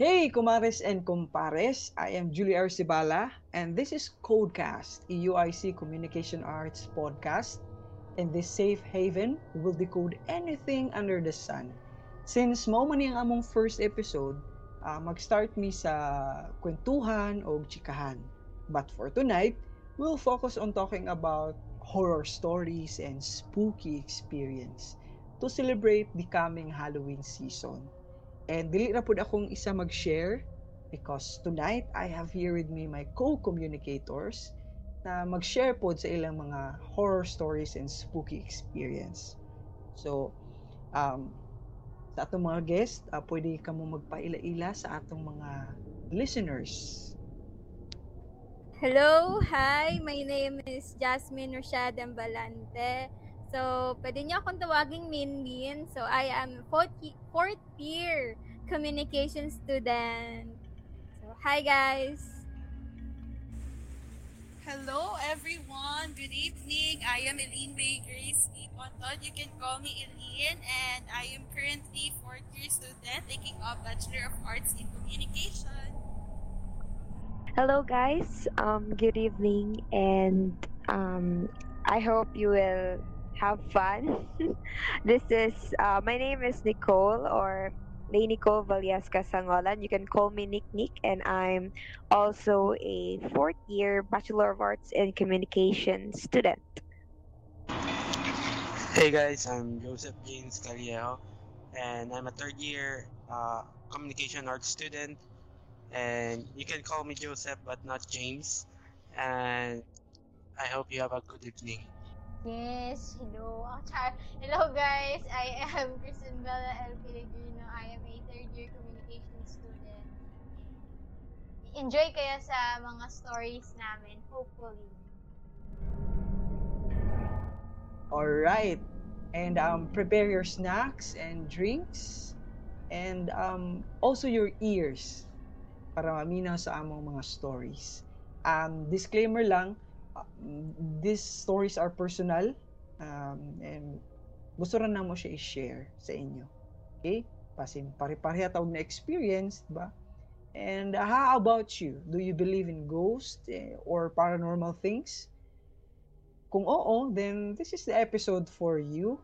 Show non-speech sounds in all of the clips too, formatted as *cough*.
Hey, kumares and kumpares. I am Julie Arcibala, and this is Codecast, a UIC Communication Arts podcast. In this safe haven, we will decode anything under the sun. Since mao man ang among first episode, uh, mag-start mi sa kwentuhan o chikahan. But for tonight, we'll focus on talking about horror stories and spooky experience to celebrate the coming Halloween season. And dili na pud akong isa mag-share because tonight I have here with me my co-communicators na mag-share pod sa ilang mga horror stories and spooky experience. So, um, sa atong mga guest, uh, pwede ka mo magpaila-ila sa atong mga listeners. Hello, hi, my name is Jasmine Rashad Ambalante. So, pwede niyo akong tawaging Min Min. So, I am fourth, fourth year communication student. So, hi guys! Hello everyone! Good evening! I am Eileen Bay Grace Ponton. You can call me Eileen and I am currently fourth year student taking up Bachelor of Arts in Communication. Hello guys, um, good evening and um, I hope you will have fun. *laughs* this is uh, my name is Nicole or Lay Nicole Valiasca Sangolan. You can call me Nick Nick, and I'm also a fourth year Bachelor of Arts in Communication student. Hey guys, I'm Joseph James Callejo, and I'm a third year uh, communication arts student. And you can call me Joseph, but not James. And I hope you have a good evening. Yes, hello. Char. Hello guys, I am *laughs* Kristen Bella L. Pellegrino. I am a third year communication student. Enjoy kayo sa mga stories namin, hopefully. Alright. And um, prepare your snacks and drinks. And um, also your ears para maminaw sa among mga stories. Um, disclaimer lang, these stories are personal um, and gusto rin na mo siya i-share sa inyo. Okay? Pasin pare-pareha tawag na experience, ba? And uh, how about you? Do you believe in ghosts eh, or paranormal things? Kung oo, then this is the episode for you.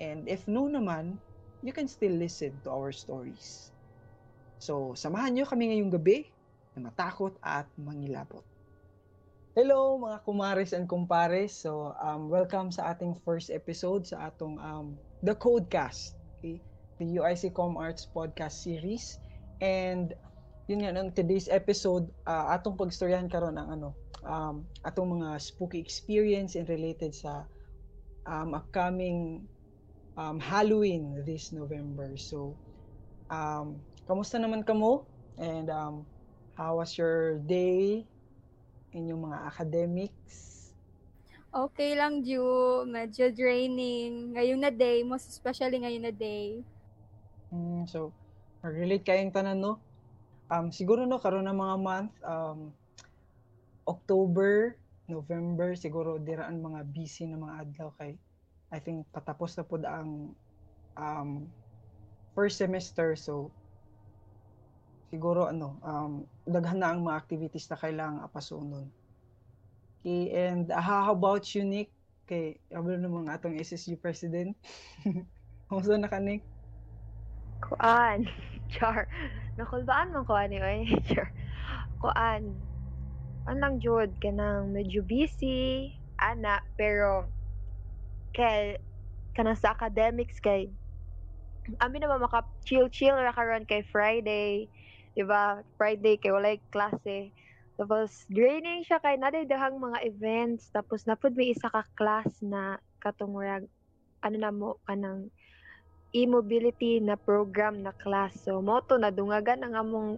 And if no naman, you can still listen to our stories. So, samahan nyo kami ngayong gabi na matakot at mangilabot. Hello mga kumares and kumpares. So, um, welcome sa ating first episode sa atong um, The Codecast. Okay? The UIC Com Arts podcast series. And yun nga, ng today's episode, uh, atong pagstoryahan karon ang ano, um, atong mga spooky experience and related sa um, upcoming um, Halloween this November. So, um, kamusta naman kamo? And um, how was your day? Inyong mga academics? Okay lang, Ju. Medyo draining. Ngayon na day, most especially ngayon na day. Mm, so, relate kayong tanan, no? Um, siguro, no, karon ng mga month, um, October, November, siguro diraan mga busy na mga adlaw kay I think patapos na po ang um, first semester. So, siguro ano, um, daghan na ang mga activities na kailangan apasunon. Okay, and uh, how about you, Nick? Kay, ablo na mga atong SSU president. *laughs* Kumusta na ka, Nick? Kuan. *laughs* Char. Nakulbaan man ko ani oy. *laughs* Char. Kuan. Anlang jud kanang medyo busy ana pero kay kanang sa academics kay amin naman maka chill chill ra karon kay Friday 'di ba? Friday kay walay klase. Tapos draining siya kay nadaydaghang mga events tapos napud may isa ka class na katong ano na mo kanang e-mobility na program na class. So mo to nadungagan ang among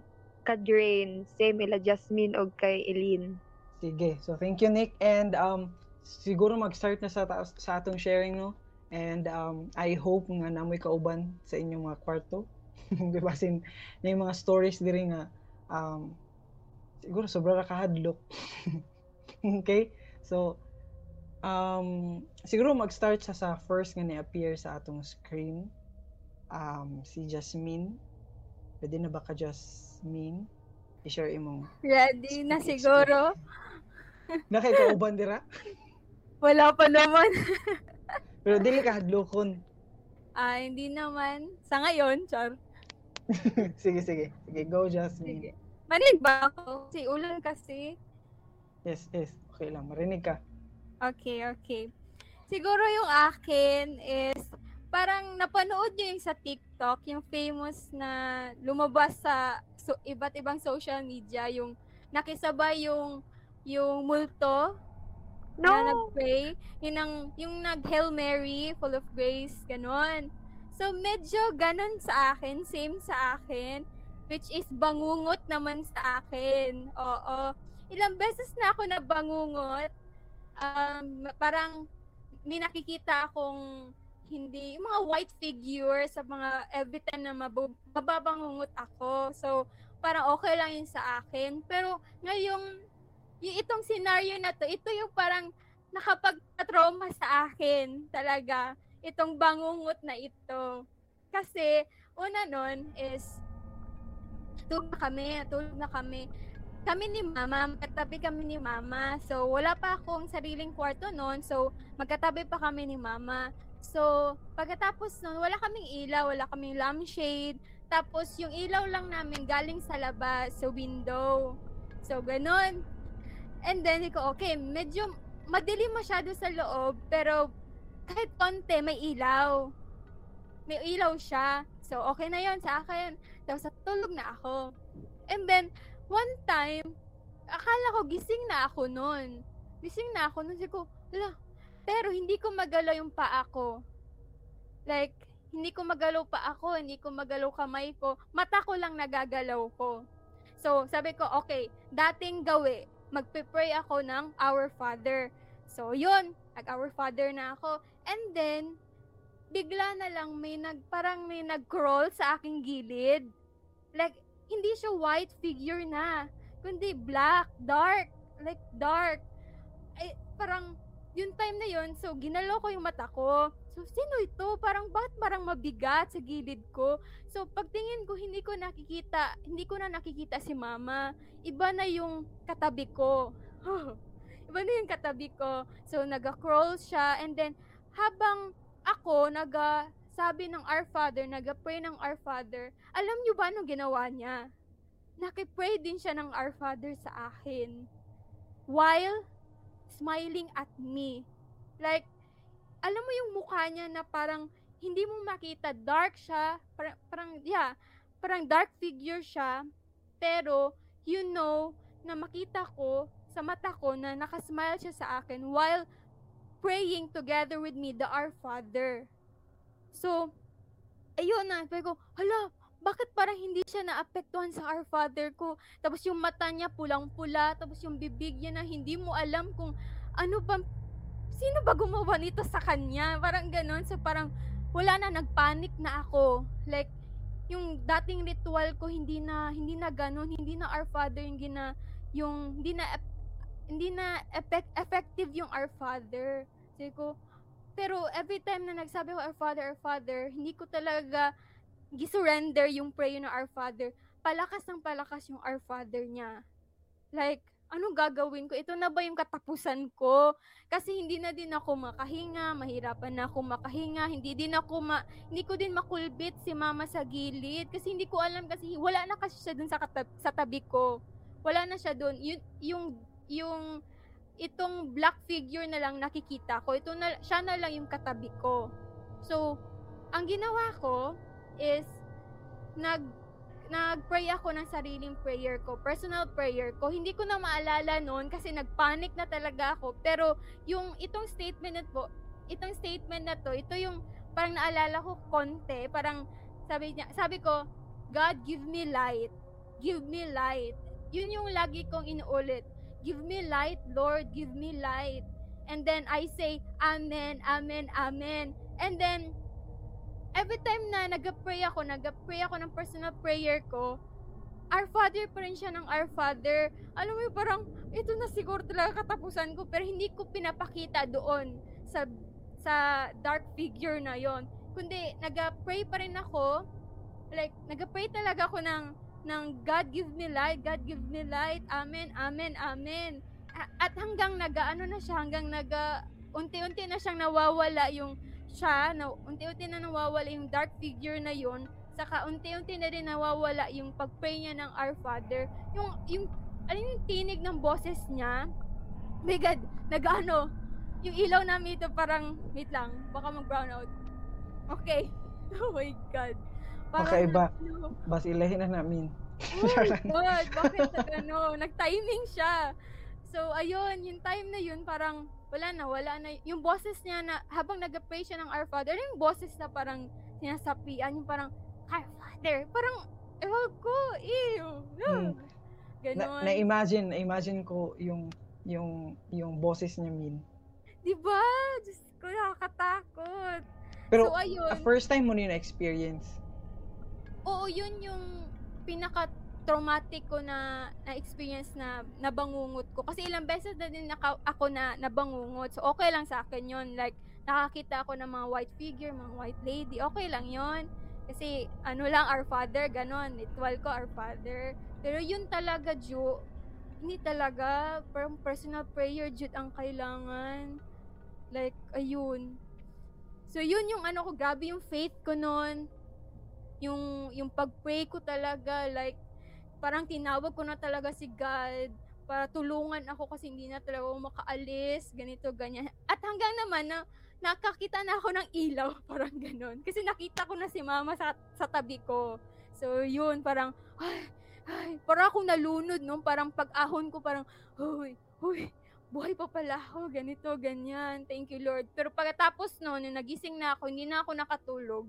ka-drain same ila Jasmine og kay Eileen. Sige. So thank you Nick and um siguro mag-start na sa sa atong sharing no. And um I hope nga namoy kauban sa inyong mga kwarto *laughs* di ba sin na yung mga stories diri nga um siguro sobra ra kahadlok *laughs* okay so um siguro mag-start sa sa first nga ni-appear sa atong screen um si Jasmine Pwede na ba ka Jasmine? I-share imong Ready na siguro? nakikauban dira. *laughs* Wala pa naman. Pero dili ka hadlokon. Ah, hindi naman. Sa ngayon, char. *laughs* sige, sige. Sige, go Jasmine. Sige. Marinig ba ako? Si ulan kasi. Yes, yes. Okay lang. Marinig ka. Okay, okay. Siguro yung akin is parang napanood nyo yung sa TikTok, yung famous na lumabas sa so, iba't ibang social media, yung nakisabay yung yung multo na No! nag-pray, yung, ang, yung nag-Hail Mary, full of grace, ganon. So, medyo ganon sa akin, same sa akin, which is bangungot naman sa akin. Oo. Ilang beses na ako na bangungot. Um, parang may nakikita akong hindi, yung mga white figure sa mga every time na mabu- mababangungot ako. So, parang okay lang yun sa akin. Pero, ngayong, yung itong scenario na to, ito yung parang nakapag-trauma sa akin talaga. Itong bangungot na ito. Kasi, una nun is, tulog na kami, tulog na kami. Kami ni mama, magkatabi kami ni mama. So, wala pa akong sariling kwarto noon. So, magkatabi pa kami ni mama. So, pagkatapos nun, wala kaming ilaw, wala kaming lampshade. Tapos, yung ilaw lang namin galing sa labas, sa window. So, ganun. And then, ko, okay, medyo madilim masyado sa loob, pero kahit konti, may ilaw. May ilaw siya. So, okay na yon sa akin. Tapos, tulog na ako. And then, one time, akala ko gising na ako noon. Gising na ako noon. Sabi ko, "Hala." pero hindi ko magalaw yung paa ko. Like, hindi ko magalaw pa ako, hindi ko magalaw kamay ko. Mata ko lang nagagalaw ko. So, sabi ko, okay, dating gawi, magpe-pray ako ng Our Father. So, yun, nag-Our Father na ako. And then, bigla na lang may nag, parang may nag-crawl sa aking gilid. Like, hindi siya white figure na, kundi black, dark, like dark. Ay, parang, yung time na yun, so, ginalaw ko yung mata ko. So, sino ito? Parang, bakit parang mabigat sa gilid ko? So, pagtingin ko, hindi ko nakikita, hindi ko na nakikita si mama. Iba na yung katabi ko. *laughs* Iba na yung katabi ko. So, naga-crawl siya. And then, habang ako, naga, sabi ng Our Father, naga-pray ng Our Father, alam nyo ba anong ginawa niya? Nakipray din siya ng Our Father sa akin. While smiling at me. Like, alam mo yung mukha niya na parang hindi mo makita, dark siya, parang, parang yeah, parang dark figure siya, pero you know na makita ko sa mata ko na nakasmile siya sa akin while praying together with me, the Our Father. So, ayun na, sabi ko, hala, bakit parang hindi siya naapektuhan sa Our Father ko? Tapos yung mata niya pulang-pula, tapos yung bibig niya na hindi mo alam kung ano ba, sino ba gumawa nito sa kanya? Parang ganon. So parang wala na, nagpanic na ako. Like, yung dating ritual ko hindi na hindi na ganun, hindi na Our Father yung gina yung hindi na hindi na effect, effective yung Our Father. Sabi ko, pero every time na nagsabi ko Our Father, Our Father, hindi ko talaga gisurrender yung prayer ng Our Father. Palakas ng palakas yung Our Father niya. Like, anong gagawin ko? Ito na ba yung katapusan ko? Kasi hindi na din ako makahinga, mahirapan na ako makahinga, hindi din ako ma, hindi ko din makulbit si mama sa gilid kasi hindi ko alam kasi wala na kasi siya dun sa, katab- sa tabi ko. Wala na siya dun. Yung, yung, yung, itong black figure na lang nakikita ko. Ito na, siya na lang yung katabi ko. So, ang ginawa ko is, nag, nag-pray ako ng sariling prayer ko, personal prayer ko. Hindi ko na maalala noon kasi nagpanic na talaga ako. Pero yung itong statement na po, itong statement na to, ito yung parang naalala ko konti, parang sabi niya, sabi ko, God give me light. Give me light. Yun yung lagi kong inuulit. Give me light, Lord, give me light. And then I say, Amen, Amen, Amen. And then, every time na nag-pray ako, nag-pray ako ng personal prayer ko, Our Father pa rin siya ng Our Father. Alam mo parang, ito na siguro talaga katapusan ko, pero hindi ko pinapakita doon sa sa dark figure na yon. Kundi, nag-pray pa rin ako, like nagapray talaga ako ng ng God give me light, God give me light. Amen, amen, amen. At hanggang nagaano na siya, hanggang naga unti-unti na siyang nawawala yung siya, na, unti-unti na nawawala yung dark figure na yun. Saka unti-unti na rin nawawala yung pag-pray niya ng Our Father. Yung yung alin yung tinig ng boses niya. My God, nag-ano, yung ilaw namin ito parang, wait lang, baka mag-brown out. Okay. *laughs* Oh my God. Kakaiba. ano, Bas ilahin na namin. Oh my God, *laughs* bakit na gano? Nag-timing siya. So, ayun, yung time na yun, parang, wala na, wala na. Yung boses niya na, habang nag-pray siya ng Our Father, yung boses na parang sinasapian, yung parang, Our Father, parang, ewan ko, ew. Hmm. Ganon. Na, na-imagine, na-imagine ko yung yung yung boses niya min. diba? Diyos ko, nakakatakot. Pero so, ayun. first time mo na experience. Oo, yun yung pinaka traumatic ko na na experience na nabangungot ko. Kasi ilang beses na din naka, ako na nabangungot. So okay lang sa akin yon like nakakita ako ng mga white figure mga white lady. Okay lang yon kasi ano lang our father ganon. Ritual ko our father. Pero yun talaga Ju hindi talaga parang personal prayer Jud ang kailangan. Like ayun. So yun yung ano ko grabe yung faith ko noon yung yung pag-pray ko talaga like parang tinawag ko na talaga si God para tulungan ako kasi hindi na talaga ako makaalis, ganito, ganyan. At hanggang naman na nakakita na ako ng ilaw, *laughs* parang ganon. Kasi nakita ko na si mama sa, sa tabi ko. So, yun, parang, ay, ay, parang akong nalunod, no? Parang pag-ahon ko, parang, huy, huy, buhay pa pala ako, ganito, ganyan. Thank you, Lord. Pero pagkatapos no, nung nagising na ako, hindi na ako nakatulog.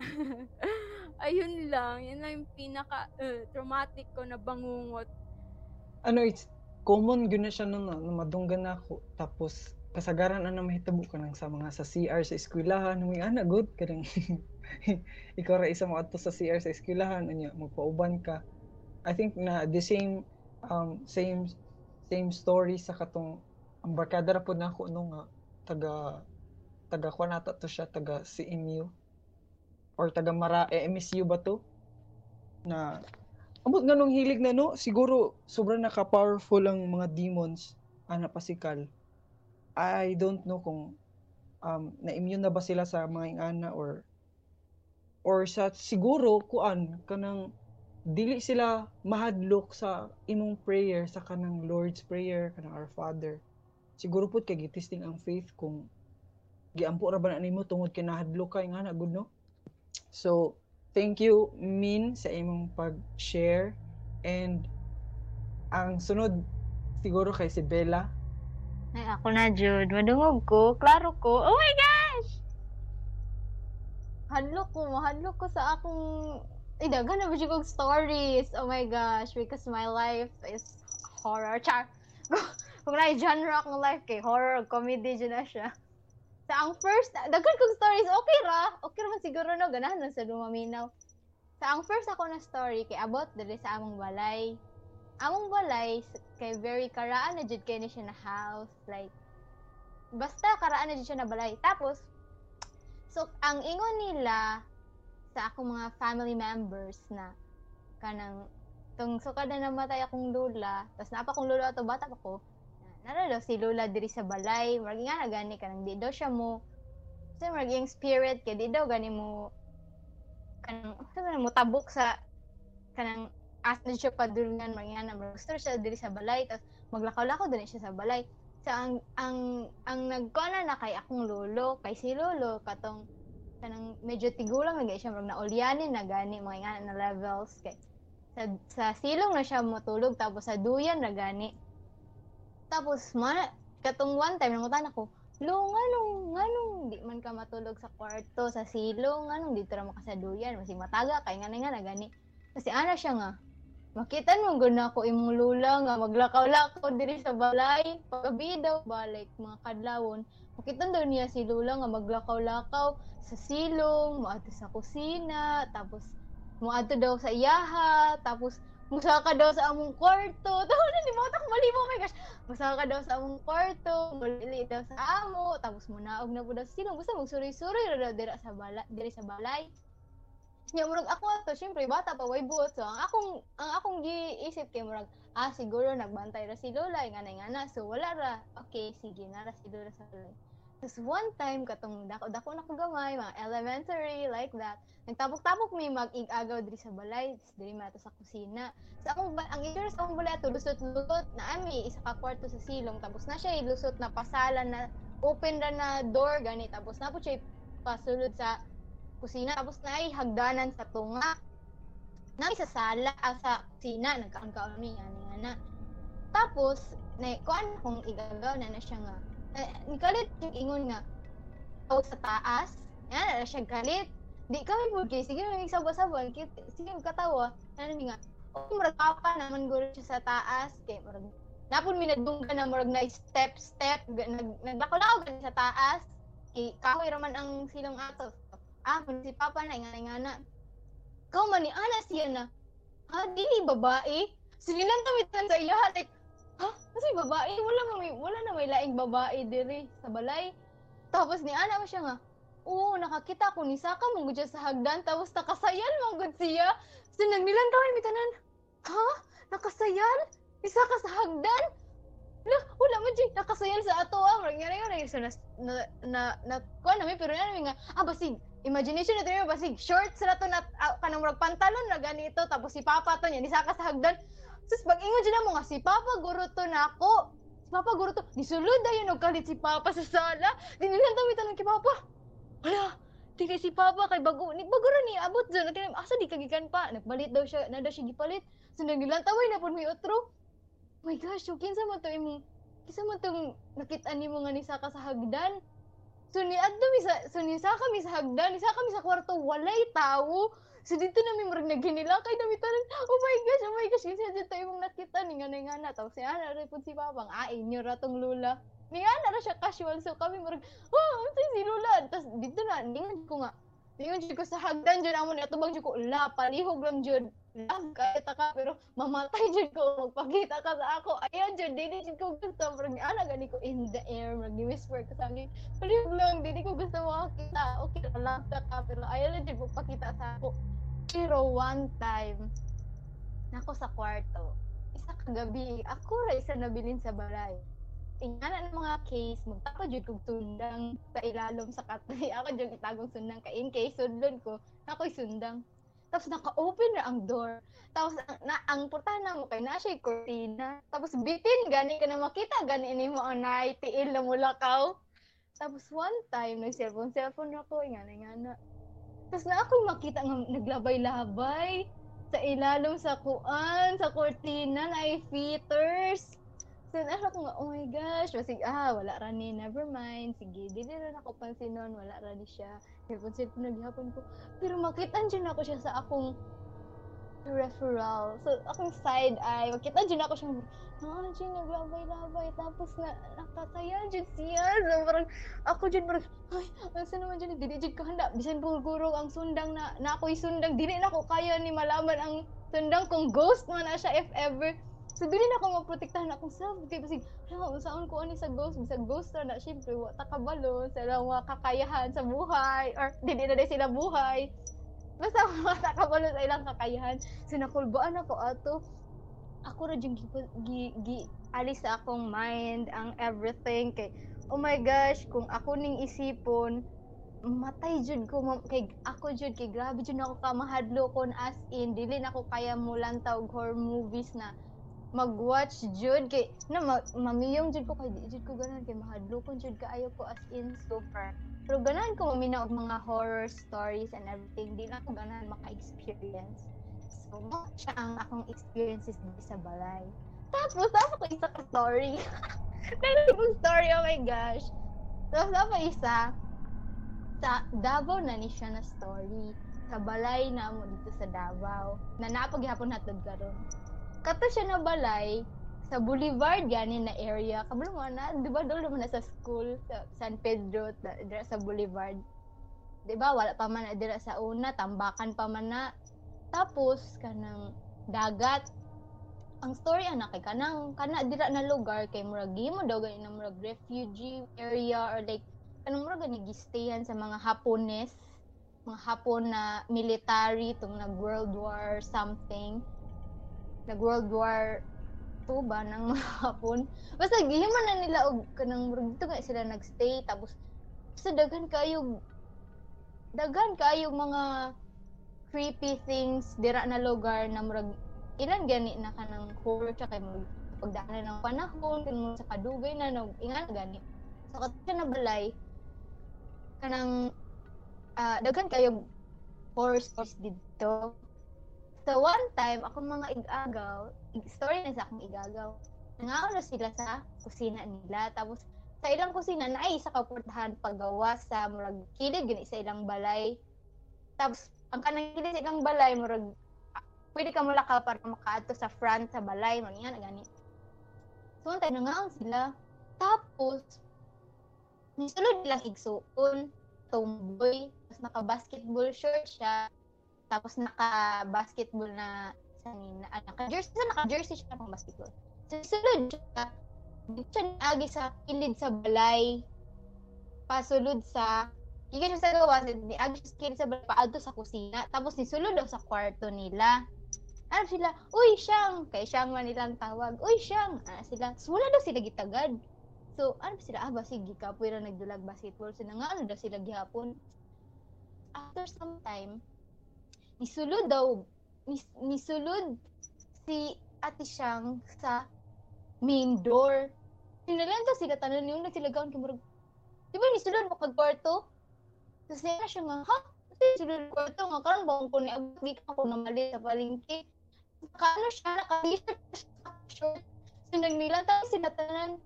*laughs* Ayun lang, yun lang yung pinaka uh, traumatic ko na bangungot. Ano it's common gyud na siya no na madunggan na ako. Tapos kasagaran ana mahitabo ka nang sa mga sa CR sa eskwelahan. Mo ana good kanang *laughs* ikaw ra isa mo adto sa CR sa eskwelahan unya magpauban ka. I think na the same um same same story sa katong ang barkada ra pud nako no taga taga kuha nata to siya taga CMU or taga Mara eh, MSU ba to na Amot ganong hilig na no, siguro sobrang naka-powerful ang mga demons ana pasikal. I don't know kung um, na-immune na ba sila sa mga ingana or or sa siguro kuan kanang dili sila mahadlok sa imong prayer sa kanang Lord's prayer kanang Our Father. Siguro pud kay gitisting ang faith kung giampo ra ba na nimo tungod kay nahadlok ka ingana good no. So thank you Min sa imong pag-share and ang sunod siguro kay si Bella. Ay, ako na, Jude. Madungog ko. Klaro ko. Oh my gosh! Hadlok ko. Mahadlok ko sa akong... Ay, dagan na ba siya kong stories? Oh my gosh. Because my life is horror. Char! *laughs* Kung na genre akong life kay horror, comedy dyan na siya. Sa ang first, dagan kong stories, okay ra. Okay raman siguro no, ganahan lang sa lumaminaw. Sa ang first ako na story, kay abot dali sa among balay. Among balay, kay very karaan na jud kay ni siya na house. Like, basta karaan na jud siya na balay. Tapos, so, ang ingon nila sa akong mga family members na kanang tung so kada namatay akong lula, tapos napa kong lula ato bata pa ko, nara si lula diri sa balay, margi nga na gani kanang di daw siya mo kasi margi yung spirit kay di daw gani mo kanang ano mo tabok sa kanang as na siya padulungan margi nga na gusto siya diri sa balay tapos maglakaw-lakaw din siya sa balay. Sa ang ang ang nagkuana na kay akong lolo kay si lolo katong kanang medyo tigulang na siya mag naulyanin na gani mga nga na levels kay sa, sa silong na siya matulog tapos sa duyan na gani tapos man katong one time nangutan ako lo nganong nganong di man ka matulog sa kwarto sa silong nganong dito ra makasaduyan masig mataga kay nga nga na gani. Kasi ana siya nga makita mo gud na ako imong lula nga maglakaw-lakaw diri sa balay paggabi daw balik mga kadlawon makita daw niya si lula nga maglakaw-lakaw sa silong moadto sa kusina tapos moadto daw sa iyaha tapos musaka daw sa among kwarto. *laughs* Tapos ni mo tak malimo oh my gosh. Musaka daw sa among kwarto mulili daw sa amo tapos munaog na sa silong basta magsuri-suri ra daw dira sa balay diri sa balay. Nya murag ako ato syempre bata pa way buot. So ang akong ang akong giisip kay murag ah siguro nagbantay ra si Lola nga nga na so wala ra. Okay sige na ra si Lola sa balay Tapos one time katong dako dako na ko mga elementary like that. Nagtabok-tabok mi mag-ig-agaw diri sa balay diri man ato sa kusina. Sa akong ba- ang sa akong balay ato lusot-lusot na ami isa ka kwarto sa silong tapos na siya ilusot na pasalan na open ra na door gani. Tapos na po siya pasulod sa kusina tapos na ay hagdanan sa tunga. Na sa sala ah, sa kusina nagkaon-kaon nga na. Tapos na kuan kung igagaw na na siya nga eh, nikalit yung ingon nga o sa taas. Yan na siya galit. Di kami po kay sige sabwa-sabwa kit sige katawa ano nga o murag naman guro siya sa taas. Kay murag napon mi nadunggan na murag na step step nag naglakaw gani sa taas. Kay kahoy raman ang silong ato. Ah si papa na ingana ingana. Kau man ni ana siya na ha dili babae. Sinilang kami tan sa iya like ha? Kasi babae wala na may wala na may laing babae diri sa balay. Tapos ni ana mo siya nga oo nakakita ko ni Saka mong gud siya sa hagdan tapos nakasayal mong gud siya. So nagnilang kami mi tanan. Ha? Nakasayal isa ka sa hagdan? Lah, wala man jud nakasayal sa ato ah. Murag nga nga so na na na, na kuha namin pero na nga ah basig. Imagination na tayo basig. Shorts ra to na ah, kanang murag pantalon na ganito tapos si papa to niya ni saka sa hagdan. Sus pag ingon jud mo nga si papa guro to na ako. Si papa guro to nisulod dayon og kalit si papa sa sala. Dinilan tawi tanan kay papa. Wala, di si Papa kay bago ni bago ra ni abot dyan. Natin asa di kagikan pa. Nagbalit daw siya, na daw siya gipalit. So nagilantaway na pud may otro. Oh my gosh, so kinsa man to imong kinsa man tong nakita nimo nga ni Saka sa hagdan? So ni adto mi sa so ni Saka mi sa hagdan, ni Saka mi sa kwarto walay tawo. So dito na mi murag naginilakay na mi tanan. Oh my gosh, oh my gosh, kinsa dito imong nakita ni nga nga na. Tapos si ana ra si Papa, ah inyo ra tong lula. Ni ana ra siya casual so kami murag oh, ano si Lula? Tapos dito na, ningan ko nga. Ningan jud ko sa hagdan jud amo ni atubang jud ko la palihog lang jud. Lang kahit ka pero mamatay *laughs* jud ko magpakita ka sa ako. Ayan jud dili jud ko gusto pero ni ana gani ko in the air mag whisper ko sa akin. Palihog lang dili ko gusto makakita. Okay lang ka pero lang jud magpakita sa ako. Pero one time nako sa kwarto. Isa ka gabi, ako ra isa nabilin sa balay ingana ng mga case magtako jud kog sundang sa ilalom sa katay *laughs* ako jud itagong sundang kay in case sudlon ko ako'y sundang tapos naka-open ra ang door. Tapos na ang portana mo kay na siya cortina tapos bitin gani ka na makita gani ni mo ang naitiil na mulakaw tapos one time nag cellphone ra ko ingana ingana tapos na ako makita nga naglabay-labay sa ilalom sa kuan sa cortina na ay featers So, ano ko nga, oh my gosh, basig, ah, wala ra ni, never mind, sige, dili ra ako pansinon, wala ra ni siya. Cellphone, cellphone, naghihapon ko. Pero makita dyan ako siya sa akong referral. So, akong side eye, makita dyan ako siya, ah, dyan, naglabay-labay, tapos na, nakasaya dyan siya. So, parang, ako dyan, parang, ay, asa naman dyan, dili dyan kahanda. Bisan guro ang sundang na, na ako'y sundang, dili na ako kaya ni malaman ang sundang kung ghost man na siya if ever. So dili na ako maprotektahan akong self kay basig hala unsaon ko ani sa ghost bisag ghost na syempre wa ta kabalo sa mga kakayahan sa buhay or dili na dai sila buhay. Basta *laughs* wa ta kabalo sa ilang kakayahan. So nakulbaan ako ato. Ako ra jud gi, gi, gi sa akong mind ang everything kay oh my gosh kung ako ning isipon matay jud ko ma- kay ako jud kay grabe jud ako ka mahadlo kon as in dili na ko kaya mulantaw horror movies na mag-watch jud kay na ma, mamiyong jud ko kay di jud ko ganan kay mahadlo ko jud kaayo ko as in super. Pero ganan ko maminaw og mga horror stories and everything di na ko ganan maka-experience. So mo siya ang akong experiences dito sa balay. Tapos tapos ko isa ka story. *laughs* Nalibong story oh my gosh. Tapos tapos isa sa Davao na ni siya na story. Sa balay na mo dito sa Davao. Na napaghapon hatod karon kato siya na balay sa Boulevard ganin na area kabalo mo na di ba dolo man na sa school sa San Pedro dira sa Boulevard. Di ba wala pa man na dira sa una tambakan pa man na. Tapos kanang dagat. Ang story anak kay kanang kana dira na lugar kay murag mo daw gani na murag refugee area or like kanang murag gani gistayan sa mga Hapones mga hapon na military tong nag World War something nag World War 2 ba ng *laughs* hapon? Basta gihiman na nila og kanang dito nga sila nagstay tapos sa daghan kayo daghan kayo mga creepy things dira na lugar na murag ilan gani na kanang horror tsaka murag pagdaanan ng panahon kan mo sa kadugay na no ingan gani. So kato na balay kanang ah, daghan kayo horror stories dito so one time ako mga igagaw ig- story na sa akong igagaw. Nangaon na sila sa kusina nila. Tapos sa ilang kusina na ay sa kaportahan paggawa sa murag kilid gani sa ilang balay. Tapos ang kanang kilid sa ilang balay murag ah, pwede ka mulaka para makaadto sa front sa balay nga na gani. So one time sila. Tapos nisulod nilang igsuon tomboy. Tapos naka basketball shirt siya tapos naka basketball na sa nina ah, naka jersey naka jersey siya pang basketball. So sulod siya siya agi sa kilid sa balay pasulod sa Gikan siya sa gawa, ni agi siya sa kilid sa balay paadto sa kusina tapos nisulod daw sa kwarto nila. Ano sila, uy, siyang, kay siyang man nilang tawag, uy, siyang, ano sila, so wala daw sila gitagad. So, ano sila, ah, basig, gikapoy na nagdulag basketball, sila nga, ano daw sila gihapon. After some time, nisulod daw, nis, nisulod si ate siyang sa main door. Sinalan daw sila tanan yung nagsilagawan kay murag. Di ba nisulod mo kag kwarto? Tapos niya siya nga, ha? Kasi sulod kwarto nga karon ba ko ni abdi ka ko na mali sa palengke. Naka-ano siya, naka-t-shirt, short. So nagnilata sila tanan.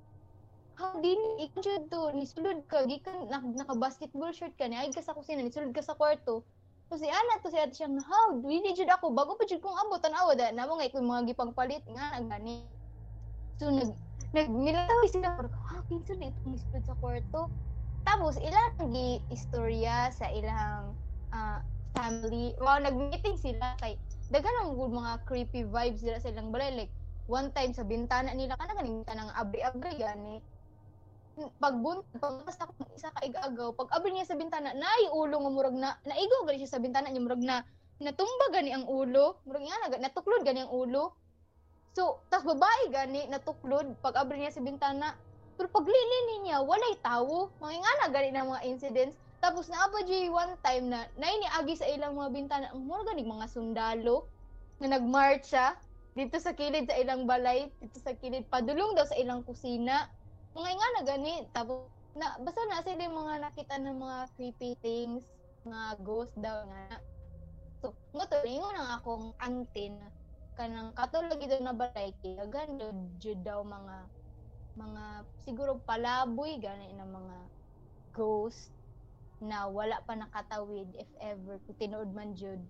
How din ikaw jud to nisulod ka gikan nak, naka-basketball shirt ka ni ay ka sa kusina nisulod ka sa kwarto. So si Ana to si ate siyang how dili jud ako bago pa jud kong abot tanawa da namo nga ikoy mga gipangpalit nga na gani. So nag nagnilataw sila pero ha kinsa na itong nisulod sa kwarto. Tapos ilang gi istorya sa ilang ah, family. Wow, nag-meeting sila kay daghan ang mga creepy vibes dira sa ilang balay like one time sa bintana nila kana kaning kanang abri-abri gani pagbuntag pagbuntag ako isa ka igagaw pag abri niya sa bintana naay ulo nga murag na naigaw gani siya sa bintana niya murag na natumba gani ang ulo. Murag nga na natuklod gani ang ulo. So tas babae gani natuklod pag abri niya sa bintana. Pero pag lilini niya walay tawo. Mga nga na gani na mga incidents. Tapos naapa di one time na nainiagi sa ilang mga bintana ang murag gani mga sundalo na nagmarcha dito sa kilid sa ilang balay dito sa kilid padulong daw sa ilang kusina mga nga na gani tapos na basta na sila mga nakita ng mga creepy things mga ghost daw nga. So mo to ingon ang akong auntie na kanang katulog ito na balay kaya ganda jud daw mga mga siguro palaboy gani na mga ghost na wala pa nakatawid if ever kung tinuod man jud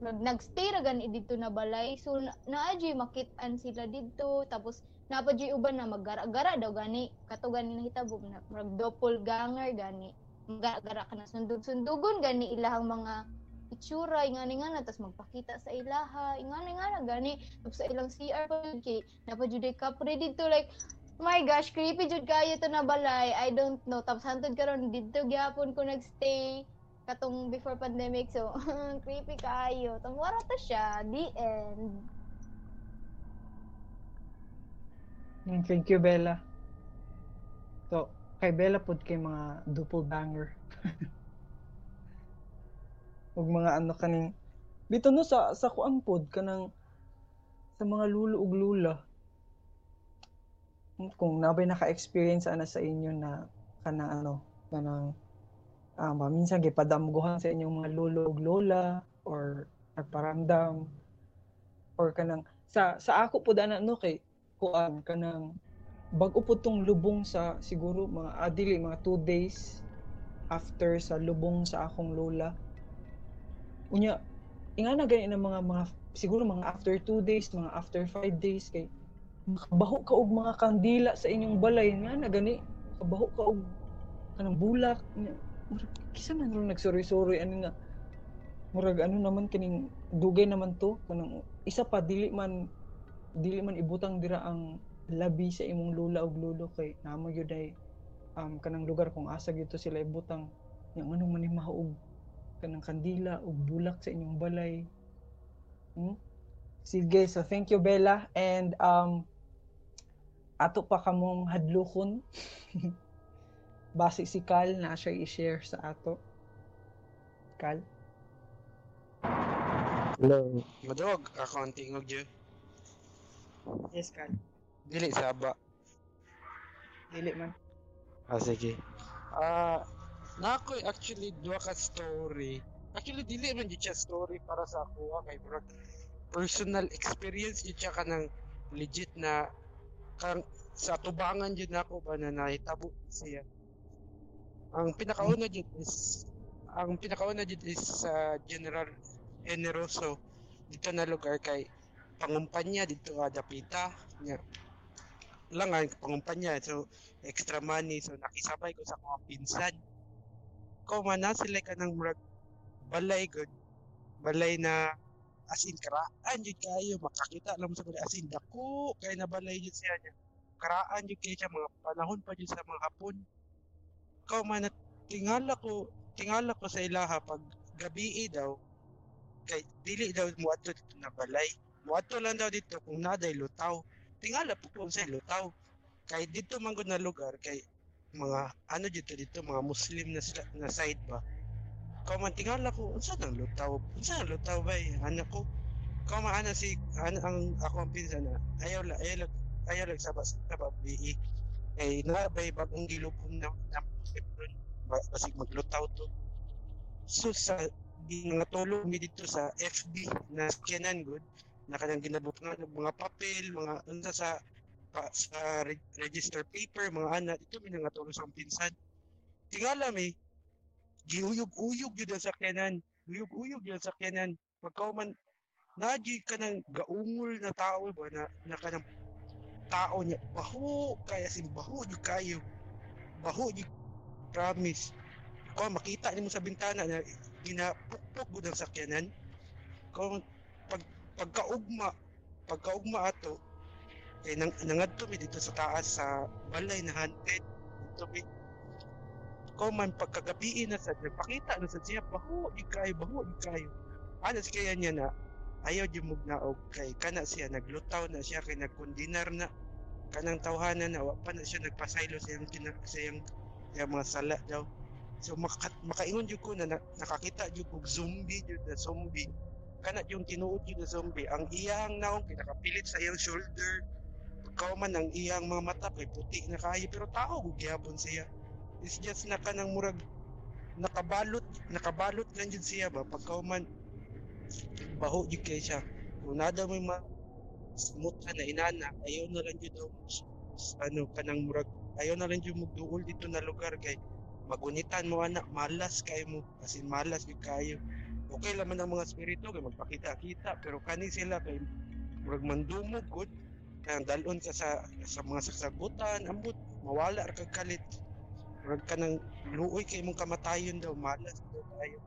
nag nagstay ra gani dito na balay so na, naadyo makit-an sila dito tapos napadyoy uban na maggara-gara daw gani. Kato gani nahitabo na mag doppelganger gani. Maggara ka na sundog-sundugon gani ilahang mga itsura ingani nga na tapos magpakita sa ilaha ingani nga na gani. Tapos sa ilang CR pa jud kay napadyoy kapre dito like my gosh creepy jud kayo to na balay. I don't know. Tapos hantod karon dito gyapon ko nagstay katong before pandemic. So *laughs* creepy kayo. Tamwara to siya the end Mm, Thank you, Bella. So, kay Bella pod kay mga doppelganger. *laughs* ug mga ano kaning bito no sa sa kuan pod kanang sa mga lulo ug lula. Kung nabay naka-experience ana sa inyo na kanang ano, kanang ah ba minsan gipadamguhan sa inyong mga lolo ug lola or nagparamdam or kanang sa sa ako pod ana no kay kuan kanang bag-o po tong lubong sa siguro mga adili mga two days after sa lubong sa akong lola. Unya ingana gani ng mga mga siguro mga after two days mga after five days kay makabaho ka og mga kandila sa inyong balay. Nga na gani kabaho ka og kanang bulak. Murag kisa man ro nagsuroy-suroy ano nga murag ano naman kining dugay naman to? Kanang isa pa dili man dili man ibutang dira ang labi sa imong lula ug lolo kay namo gyud ay um, kanang lugar kung asa gyud to sila ibutang yang anong man mahaog kanang kandila ug bulak sa inyong balay. Hmm? Sige, so thank you Bella and um ato pa kamong hadlokon. *laughs* Base si Cal na siya i-share sa ato. Cal? Hello. Madog, ako ang tingog dyan. Yes, Cal. Dili saba. Dili man. Ah, sige. Ah, na ako actually duha ka story. Actually dili man jud siya story para sa ako ah, kay bro. Personal experience jud siya kanang legit na kang sa tubangan jud nako ba na nahitabo siya. Ang pinakauna jud is ang pinakauna jud is sa General Generoso dito na lugar kay pangumpanya dito ah, dapita nya lang ang pangumpanya. So extra money. So nakisabay ko sa mga pinsan. Ko man na sila ka ng murag balay good. Balay na as in karaan jud kayo. Makakita lang sa balay. As in dako kay na balay jud siya niya. Karaan jud kayo siya. Mga panahon pa jud sa mga hapon. Ko man na tingala ko tingala ko sa ilaha pag gabi daw. Kay dili daw mo dito na balay mo adto lang daw dito kung naday lutaw. Tingala po kung sa lutaw. Kay dito man na lugar kay mga ano dito dito mga muslim na na side ba? Kau man tingala ko unsa nang lutaw? Unsa nang lutaw ba eh? anak ko? Kau man ana si an, ang ako ang pinsan na ayaw la ayaw lang ayaw lang sa bas sa babi kay na bay bagong gilubong na na ba- basig maglutaw to. So sa tulong mi dito sa FB na scanan good na kanang ginabot nga ng mga papel mga unsa sa pa, sa re- register paper mga anak ito mi nga tulong sa pinsan tingala mi giuyog-uyog yun ang sakyanan uyog-uyog yun ang sakyanan pagka man nadyo ka ng gaungol na tao ba na, na ka ng tao niya baho kaya sin baho yun kayo. Baho yun promise. Kung makita niyo sa bintana na ginapukpok gud ang sakyanan kung pagkaugma pagkaugma ato eh nang nangadto mi dito sa taas sa balay na haunted dito mi ko man pagkagabi na sa nagpakita na sa siya baho di kayo baho di kayo ano si kaya niya na ayaw di mug naog kay kana siya naglutaw na siya kay nagkundinar na. Kanang tawhanan na wa pa na siya nagpasaylo sa iyang kina- sa iyang mga sala daw. So maka, makaingon jud ko na, na nakakita jud og zombie jud na zombie kana yung tinuod na zombie ang iyang naong pinakapilit sa iyang shoulder pagkaw man ang iyang mga mata kay puti na kayo pero tao gud gyapon siya. It's just na kanang murag nakabalot nakabalot lang jud siya ba? Pagkaw man baho jud kay siya. Kung nada may ma smooth na inana ayaw na lang jud ano kanang murag ayaw na lang jud magduol dito na lugar kay magunitan mo anak malas kay mo kasi malas jud kayo okay laman ang mga spirito kay magpakita-kita pero kani sila kay murag mandumog kaya dalon ka sa sa mga saksagutan ambot mawala ra kag kalit. Murag ka nang luoy kay mong kamatayon daw malas daw kayo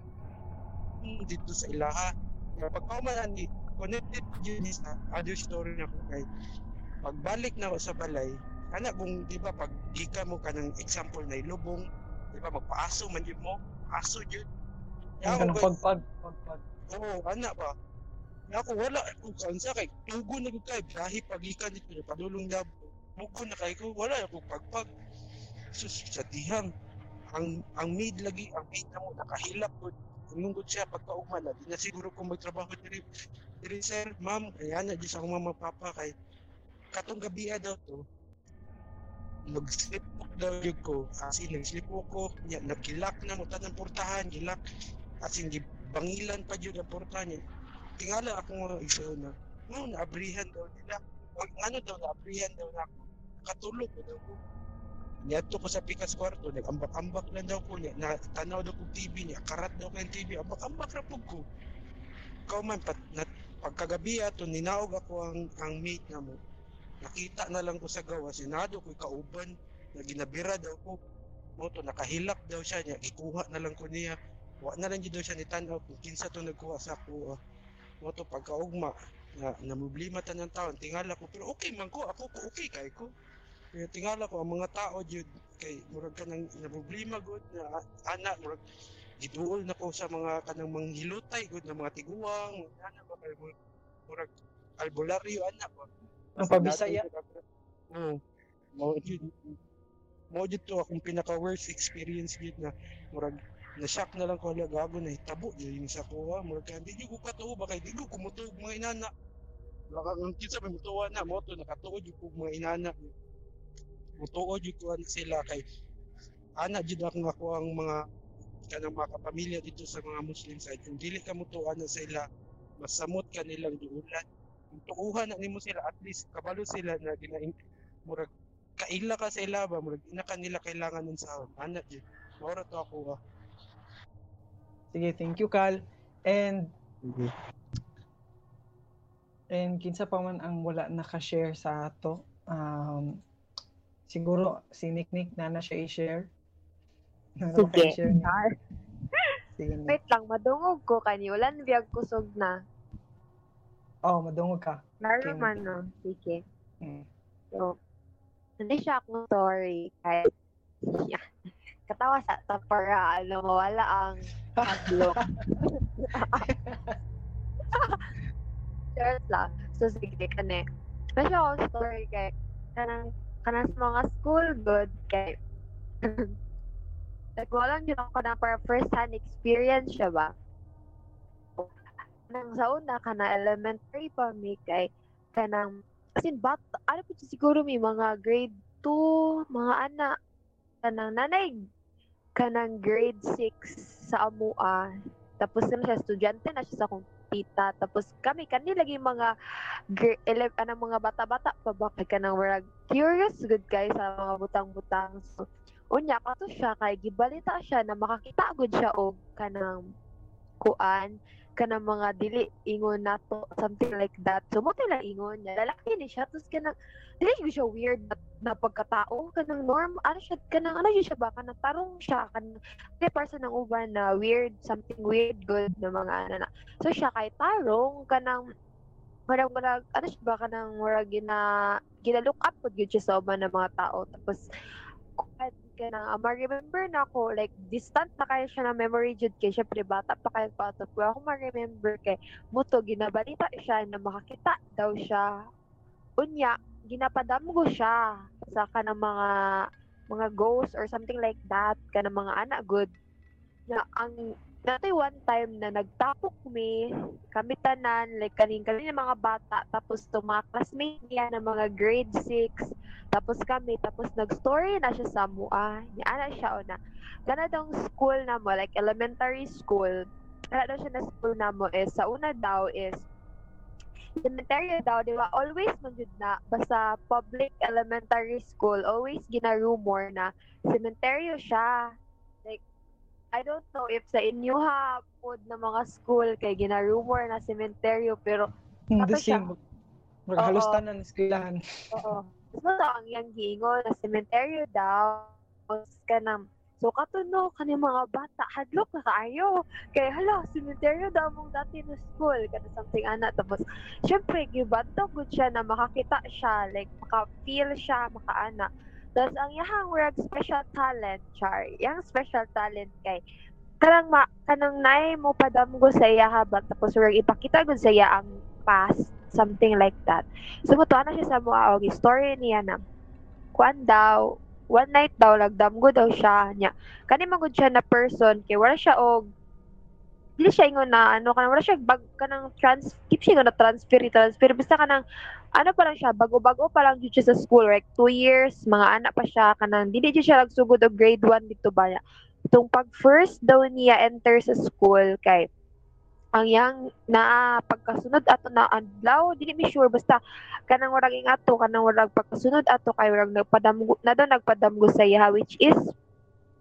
Hmm, dito sa ilaha. Kaya pag paumanan ni connected yun sa other story na ko kay pagbalik na sa balay kana kung di ba pag gika mo kanang example na ilubong di ba magpaaso man yun mo aso yun Ang kay- pagpag. Oo, anak ba? Na ako wala. Ako kansa kay tugo na kay biyahe pagikan dito na padulong lab. Muko na kay ko wala. Ako pagpag. Sus sa dihang. Ang ang maid lagi ang maid na mo nakahilap gud. Nungod siya pagkaugma na. Di na siguro kung magtrabaho diri diri sir. Ma'am kaya na di sa akong mama papa kay katong gabi daw to nag-sleepwalk daw yun ko. As in nag-sleepwalk ko. Nya nagkilak na mo tanang portahan gilak as in gi- bangilan pa ang portahan niya. Tingala ako nga isa na. No naabrihan daw nila. Wag- ano daw naabrihan daw na ako. Katulog ko daw ko Niyato ko sa pikas kwarto, nag-ambak-ambak lang daw ko niya, na tanaw daw ko TV niya, karat daw ko yung TV, ambak-ambak ra pug ko. Ikaw man, pat, na, pagkagabi ato, ninaog ako ang, ang mate na mo. Nakita na lang ko sa gawa, sinado ko kauban, na ginabira daw ko. Mo to, nakahilak daw siya niya, ikuha na lang ko niya. Wa na lang daw siya nitanaw kung kinsa to nagkuha sa ako. ah. Mo to, pagkaugma, na namublima ta ng taon, tingala ko, pero okay man ko, ako ko okay kay ko. Kaya tingala ko ang mga tao jud kay murag ka nang naproblema gud na ana murag giduol na ko sa mga kanang manghilutay gud na mga tiguang ana ba kay murag albularyo ana ba Ang pabisaya. Mm. Mo jud mo jud to akong pinaka worst experience gid na murag na shock na lang ko ala gago na hitabo yun sa ko ha murag ka di ko katuo ba kay di ko kumutog mga inana. Baka ang kinsa may mutuwa na mo to nakatuod jud ko mga inana. Mutuod ko ana sila kay ana jud ako nga ang mga kanang mga kapamilya dito sa mga Muslim side. Kung dili ka mutuwa na sila masamot ka nilang duulan kung tuuhan na nimo sila at least kabalo sila na ginain murag kaila ka sila ba murag ina ka nila kailangan nun sa ana jud Mora to ako ah. Sige, thank you, Cal. And and kinsa pa man ang wala naka-share sa ato. Um, siguro si Nick Nick na na siya i-share. Sige. Char. Sige. Wait lang, madungog ko kani. Wala na biyag kusog na. Oh, madungog ka. Laro Okay, man no. Sige. Mm. So, hindi siya akong story. Kaya, *laughs* yeah. Katawa sa ta para ano, mawala ang hadlok. Cheers *laughs* lang. So, sige, kane. Kasi ako story kay, kanang, kanang sa mga school good, kay, *clears throat* nagwalan yun ako na para first hand experience siya ba? Nang sa una, kana elementary pa mi kay, kanang, as in, bat, ano po siguro may mga grade 2, mga anak, kanang nanay, kanang grade 6 sa Amua. Tapos na siya, estudyante na siya sa akong tita. Tapos kami, kani lagi mga ele- anong mga bata-bata pa ba kay kanang warag curious good guys sa mga butang-butang. So, unya kato siya kay gibalita siya na makakita gud siya og kanang kuan kanang mga dili ingon nato something like that. So mo lang ingon niya. Lalaki ni siya tapos kanang dili gyud siya weird na, na pagkatao kanang norm ano siya kanang ano siya ba kanang tarong siya kanang may person ng uban na weird something weird good na mga ano na. So siya kay tarong kanang marag marag ano siya ba kanang marag gina gina look up pud gyud siya sa uban ng mga tao tapos kuan kanang uh, ma-remember na ako like distant na kayo siya na memory jud kay syempre bata pa kayo pa to pero ako ma-remember kay muto ginabalita siya na makakita daw siya. Unya ginapadamgo siya sa kanang mga mga ghosts or something like that kanang mga anak good. Na ang Dati one time na nagtapok mi, kami tanan, like kaning mga bata, tapos to mga classmate niya na mga grade 6, tapos kami, tapos nag-story na siya sa mua, niya ana siya o na, gana daw school na mo, like elementary school, gana daw siya na school na mo is, sa una daw is, elementary daw, di ba, always man jud na, basta public elementary school, always gina-rumor na, cementerio siya, I don't know if sa inyo ha, pod na mga school, kay gina-rumor na cementerio, pero Hmm, the siya. same. Maghalos Oo. tanan eskwelahan. Oo. So, ang yang giingon na cementerio daw. Ka nang, so katuno, kani mga bata, hadlok na kaayo. Kaya hala, cementerio daw mong dati na school. Kana something ana. Tapos, syempre, gibanto good siya na makakita siya. Like, maka-feel siya, makaana. Tapos, ang yahang word special talent, char. Yang special talent kay, kanang ma, kanang naay mo padamgo sa iya habang tapos word ipakita gud sa iya ang past something like that So, mutuan na siya sa mga og story niya na kuan daw, one night daw, nagdamgo daw siya niya. Kani magud siya na person, kay wala siya og dili siya ingon na ano kanang wala siya bag kanang trans keep siya na transfer transfer basta kanang ano pa lang siya bago-bago pa lang siya sa school like two years mga anak pa siya kanang dili jud siya nagsugod og grade 1 dito ba niya. Itong pag first daw niya enter sa school kay ang yang na pagkasunod ato na adlaw dili mi sure basta kanang warag ingato kanang warag pagkasunod ato kay warag nagpadamgo na daw nagpadamgo sa iya which is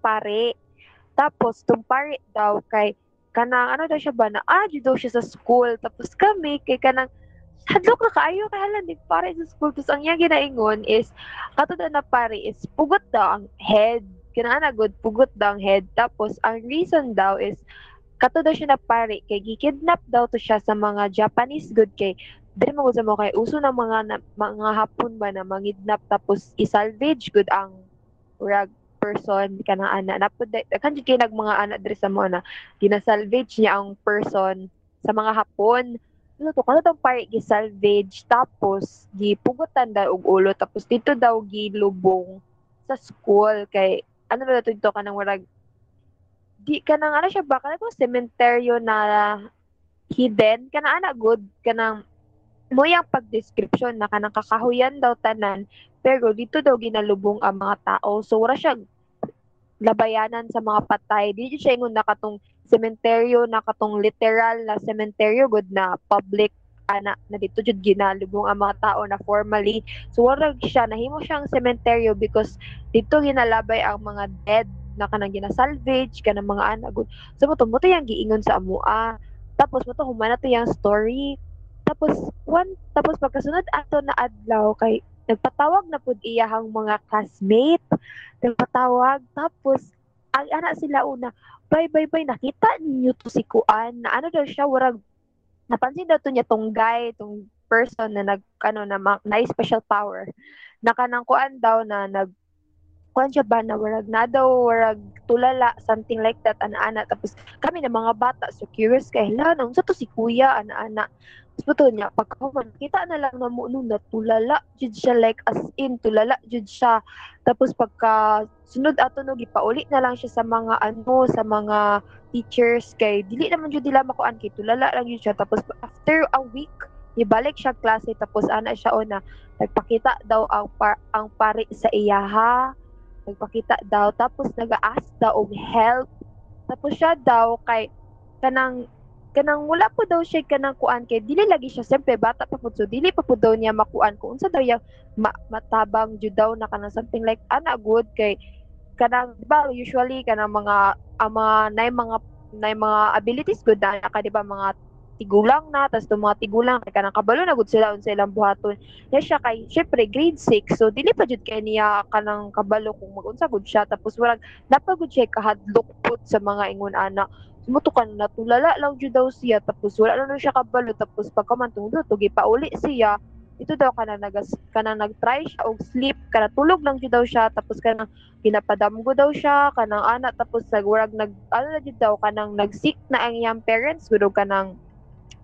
pare. Tapos tung pare daw kay kanang ano daw siya ba na ah di daw siya sa school tapos kami kay kanang hadlok na kaayo kay halan di pare sa school. Tapos ang iya ginaingon is kato daw na pare is pugot daw ang head. Kanang ana good pugot daw ang head. Tapos ang reason daw is kato daw siya na pare kay gikidnap daw to siya sa mga Japanese good kay dili mo sa mo kay uso ng mga na, mga hapon ba na mangidnap tapos isalvage good ang rag person kanang ana napud kan kay nag mga ana diri sa mo na ginasalvage niya ang person sa mga hapon ano to? Kana tong pare gisalvage tapos gipugutan daw og ulo. Tapos dito daw gilubong sa school. Kay ano ba to? Dito kanang warag di kanang ano siya ba? Kanang cementerio na hidden? Kanang ana good. Kanang mo yung pag-description na kanang kakahuyan daw tanan. Pero dito daw ginalubong ang mga tao. So wala siya labayanan sa mga patay. Dito siya ingon nakatong cementerio nakatong literal na cementerio good na public ana na dito jud ginalubong ang mga tao na formally. So wala siya nahimo siyang cementerio because dito ginalabay ang mga dead na kanang ginasalvage kanang mga anak good. So mo mo to yung giingon sa amua tapos mo to humana to yung story. Tapos one tapos pagkasunod ato na adlaw kay nagpatawag na pud iyahang mga classmate. Nagpatawag tapos ang anak sila una. Bye bye bye nakita ninyo to si Kuan? Na ano daw siya warag napansin daw to niya tong guy tong person na nag ano na, na special power. Na kanang kuan daw na nag kuan siya ba na warag na daw warag tulala something like that ana-ana. Tapos kami na mga bata so curious kay hala nung sa to si kuya ana-ana. Puto niya, pagkaman, kita na lang na mo nung natulala, jud siya like as in, tulala jud siya. Tapos pagka sunod ato no, gipauli na lang siya sa mga ano, sa mga teachers kay dili naman jud nila makuan kay tulala lang yun siya. Tapos after a week, ibalik siya klase tapos ana siya ona nagpakita daw ang par, ang pari sa iyaha nagpakita daw tapos nag-ask daw og help tapos siya daw kay kanang kanang wala po daw siya kanang kuan kay dili lagi siya sempre bata pa pud so dili pa pud daw niya makuan kung unsa daw ya ma, matabang jud daw na kanang something like ana good kay kanang di ba usually kanang mga ang mga mga nay mga abilities good na ka di ba mga tigulang na tas mga tigulang kay kanang kabalo na gud sila unsa ilang buhaton ya siya kay syempre grade 6 so dili pa jud kay niya kanang kabalo kung magunsa gud siya tapos wala napagud siya kahadlok pud sa mga ingon ana mutukan na tulala lang jud daw siya. Tapos wala na siya kabalo. Tapos pagkamantong do tugi pauli siya. Ito daw kana nagas kana nagtry siya og sleep kana tulog lang jud daw siya. Tapos kana ginapadamgo daw siya kanang anak. Tapos nagwarag nag ano na jud daw kanang nagsick na ang iyang parents. Gud kanang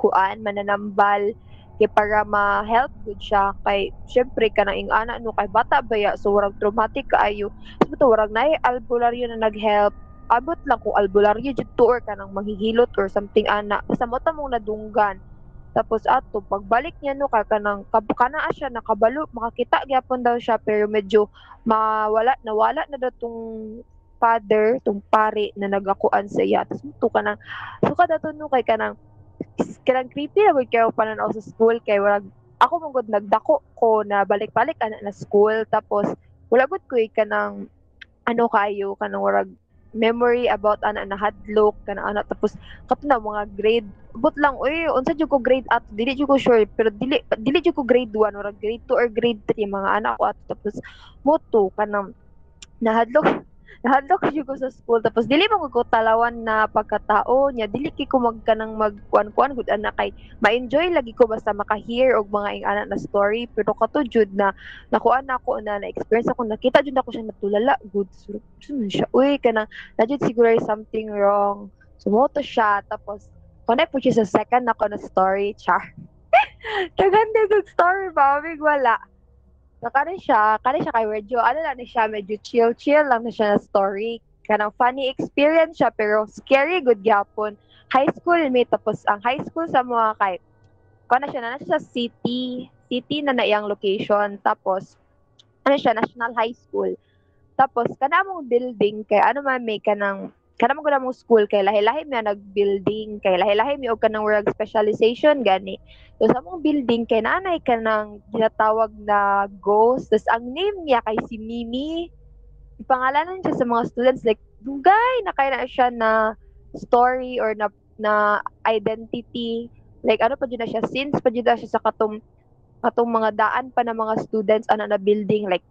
kuan mananambal kay para ma-help gud siya. Kay syempre kanang ing anak no kay bata baya so warag traumatic kaayo so warag nay albularyo na nag-help abot lang kung albularyo jud to or kanang manghihilot or something ana basta mo mong nadunggan. Tapos ato pagbalik niya no kay kanang kabukana siya nakabalo makakita gyapon daw siya pero medyo mawala nawala na daw tong father tong pare na nagakuan sa iya. Tapos muto kanang so kada to no kay kanang kanang creepy na gud kayo pananaw sa school kay wala ako mong gud nagdako ko na balik-balik ana na school. Tapos wala gud ko kanang ano kayo kanang warag memory about ana na hadlok kana ana tapos katuna mga grade but lang oy unsa jud ko grade at dili jud ko sure pero dili dili jud ko grade 1 or grade 2 or grade 3 mga anak ko at tapos moto kanang nahadlok nahadlok jud ko sa school. Tapos dili mo ko talawan na pagkatao nya dili kay ko magkanang magkuan-kuan. Gud ana kay ma-enjoy lagi ko basta maka-hear og mga ing anak na story. Pero kato jud na nakuan ako na na experience ako. Nakita jud ako siya natulala good so, siya? Uy kanang na jud siguro something wrong. Sumoto siya. Tapos connect po siya sa second ako na story. Char *laughs* kaganda good story ba wala So, kanin siya, kanin siya kay medyo, ano na siya, medyo chill-chill lang na siya na story. Kanang funny experience siya, pero scary good gyapon. High school may tapos ang high school sa mga kay, kana siya na siya sa city, city na na iyang location. Tapos, ano siya, national high school. Tapos, kana mong building, kay ano man may kanang kanang mo mong school kay lahi-lahi mi nag-building kay lahi-lahi mi og kanang work specialization gani. So sa mong building kay nanay kanang ginatawag na ghost. Tas ang name niya kay si Mimi. Ipangalanan siya sa mga students like dugay na kay na siya na story or na na identity. Like ano pa na siya? Since pa na siya sa katong katong mga daan pa ng mga students ana na building like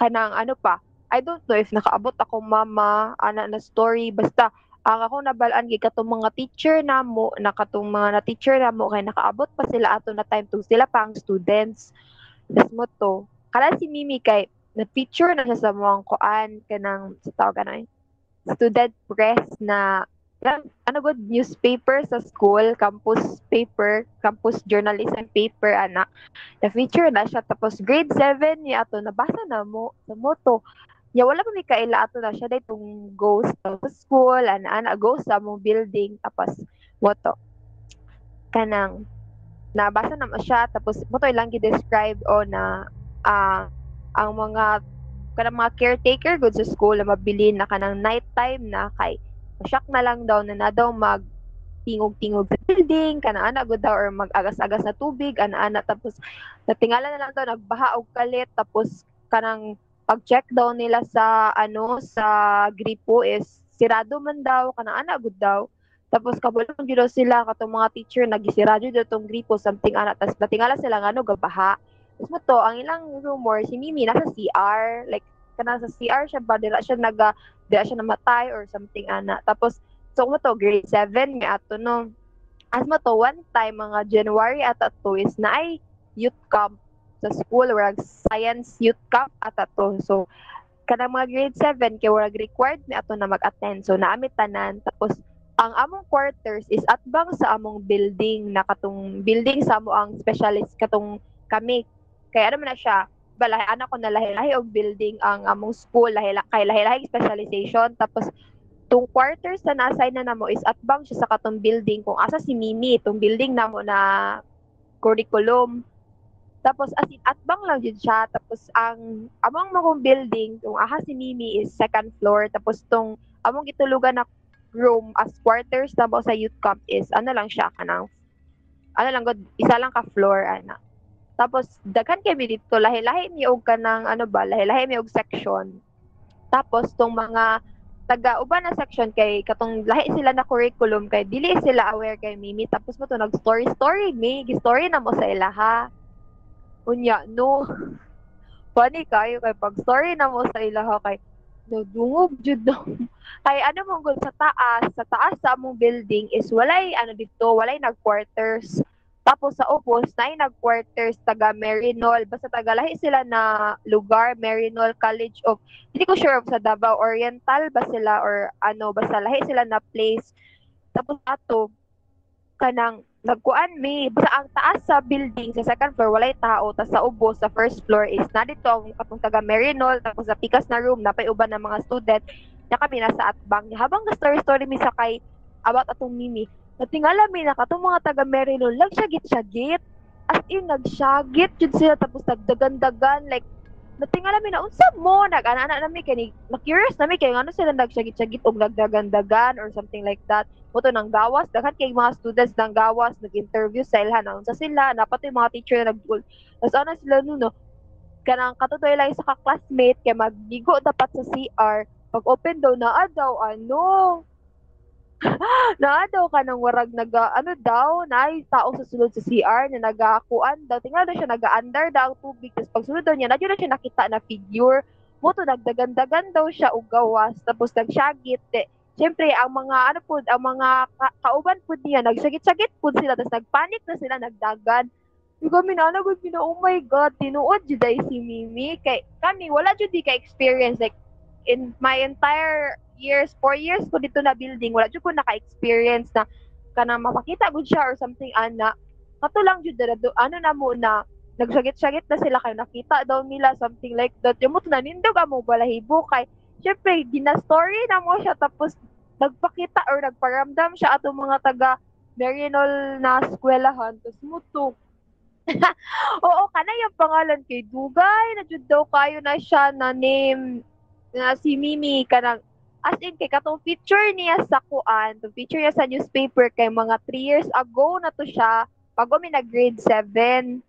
kanang ano pa I don't know if nakaabot ako mama ana na story basta ang ako nabalaan kay katong mga teacher namo nakatong mga na teacher namo kay nakaabot pa sila ato na time to sila pang students das mo to kala si Mimi kay na picture na sa mga kuan kanang sa tawag ano student press na ano good newspaper sa school, campus paper, campus journalism paper anak. Na feature na siya tapos grade 7 niya ato nabasa na mo sa moto. Ya wala pa mi kaila ato na siya dai tong ghost sa school ana ana ghost sa mong building tapos moto. Kanang nabasa na siya tapos moto ilang gi-describe o na ah ang mga kanang mga caretaker good sa school na mabili na kanang nighttime na kay shock na lang daw na na daw mag tingog-tingog sa building, kana-ana gud daw or mag-agas-agas na tubig, ana-ana tapos natingala na lang daw nagbaha og kalit tapos kanang pag-check daw nila sa ano sa gripo is sirado man daw kana-ana gud daw. Tapos kabulong gyud sila katong mga teacher nagisirado daw tong gripo something ana tapos natingala sila nga ano gabaha. Tapos mo to ang ilang rumor si Mimi nasa CR like kana sa CR siya ba dira siya naga di siya namatay or something ana. Tapos, so mo to, grade 7 may ato no. As mo to, one time, mga January at to is na ay youth camp sa school, wag science youth camp at to. So, kanang mga grade 7, kay wag required mi ato na mag-attend. So, naamit tanan. Tapos, ang among quarters is atbang sa among building na katong building sa amo ang specialist katong kami. Kaya ano man na siya, ba lahi anak ko na lahi-lahi og building ang among school lahi lahi-lahi specialization tapos tung quarters na na-assign na namo is atbang siya sa katong building kung asa si Mimi itong building namo na curriculum tapos as in atbang lang jud siya. Tapos ang among mga building kung aha si Mimi is second floor. Tapos tong among gitulugan na room as quarters namo sa youth camp is ano lang siya kanang ano lang god isa lang ka floor ana tapos daghan kami dito lahi-lahi mi og kanang ano ba lahi-lahi mi og section. Tapos tong mga taga uban na section kay katong lahi sila na curriculum kay dili sila aware kay Mimi. Tapos mo to nag story story mi story na mo sa ilaha. Unya no. Funny kayo kay pag story na mo sa ilaha kay nadungog jud no. *laughs* kay ano mong sa taas, sa taas sa among building is walay ano dito, walay nag quarters tapos sa Opos, na nag-quarters taga Merinol. Basta taga lahi sila na lugar, Merinol College of, hindi ko sure sa Davao Oriental ba sila or ano, basta lahi sila na place. Tapos ato, kanang nagkuan mi basta ang taas sa building sa second floor walay tao tas sa ubos sa first floor is na dito ang katong taga Merinol tapos sa pikas na room na pay uban ng mga student na kami nasa atbang habang ga story story mi sa kay about atong mimi Natingala mi na katong mga taga Maryland, nagsyagit-syagit. As in, nagsyagit jud sila tapos nagdagan-dagan. Like, natingala mi na, unsa mo, nag-ana-ana nami, kay na-curious nami, kay ano sila nagsyagit-syagit o nagdagan-dagan or something like that. Moto ng gawas, daghan kay mga students ng gawas, nag-interview sa ilhan, na unsa sila, napat yung mga teacher na nag-goal. Tapos ano sila nuno, kanang katutoy lang sa ka-classmate, kay magbigo dapat sa CR, pag open daw na daw, ano, *laughs* na daw ka nang warag naga ano daw? Na tao sa sulod sa CR na nagakuan daw. Tingnan daw siya naga-under daw tubig. Tapos pag sulod daw niya nadyo na siya nakita na figure. Mo to nagdagandagan daw siya og gawas. Tapos nagsyagit eh. Siyempre ang mga ano pud ang mga ka- kauban pud niya nagsagit-sagit pud sila tapos nagpanik na sila nagdagan Yung kami na nagod na, oh my God, tinuod ay si Mimi. Kay, kami, wala jud di ka experience. Like, in my entire years, four years ko dito na building, wala jud ko naka-experience na kana mapakita gud siya or something ana. Kato lang jud na ano na mo na nagsagit-sagit na sila kay nakita daw nila something like that. Yung mo nindog mo balahibo kay syempre gina-story na mo siya tapos nagpakita or nagparamdam siya atong mga taga Marinol na eskwelahan tapos mo to *laughs* Oo, kana yung pangalan kay Dugay, na jud daw kayo na siya na name na si Mimi kanang as in kay katong picture niya sa kuan, to picture niya sa newspaper kay mga 3 years ago na to siya pag mi nag grade 7.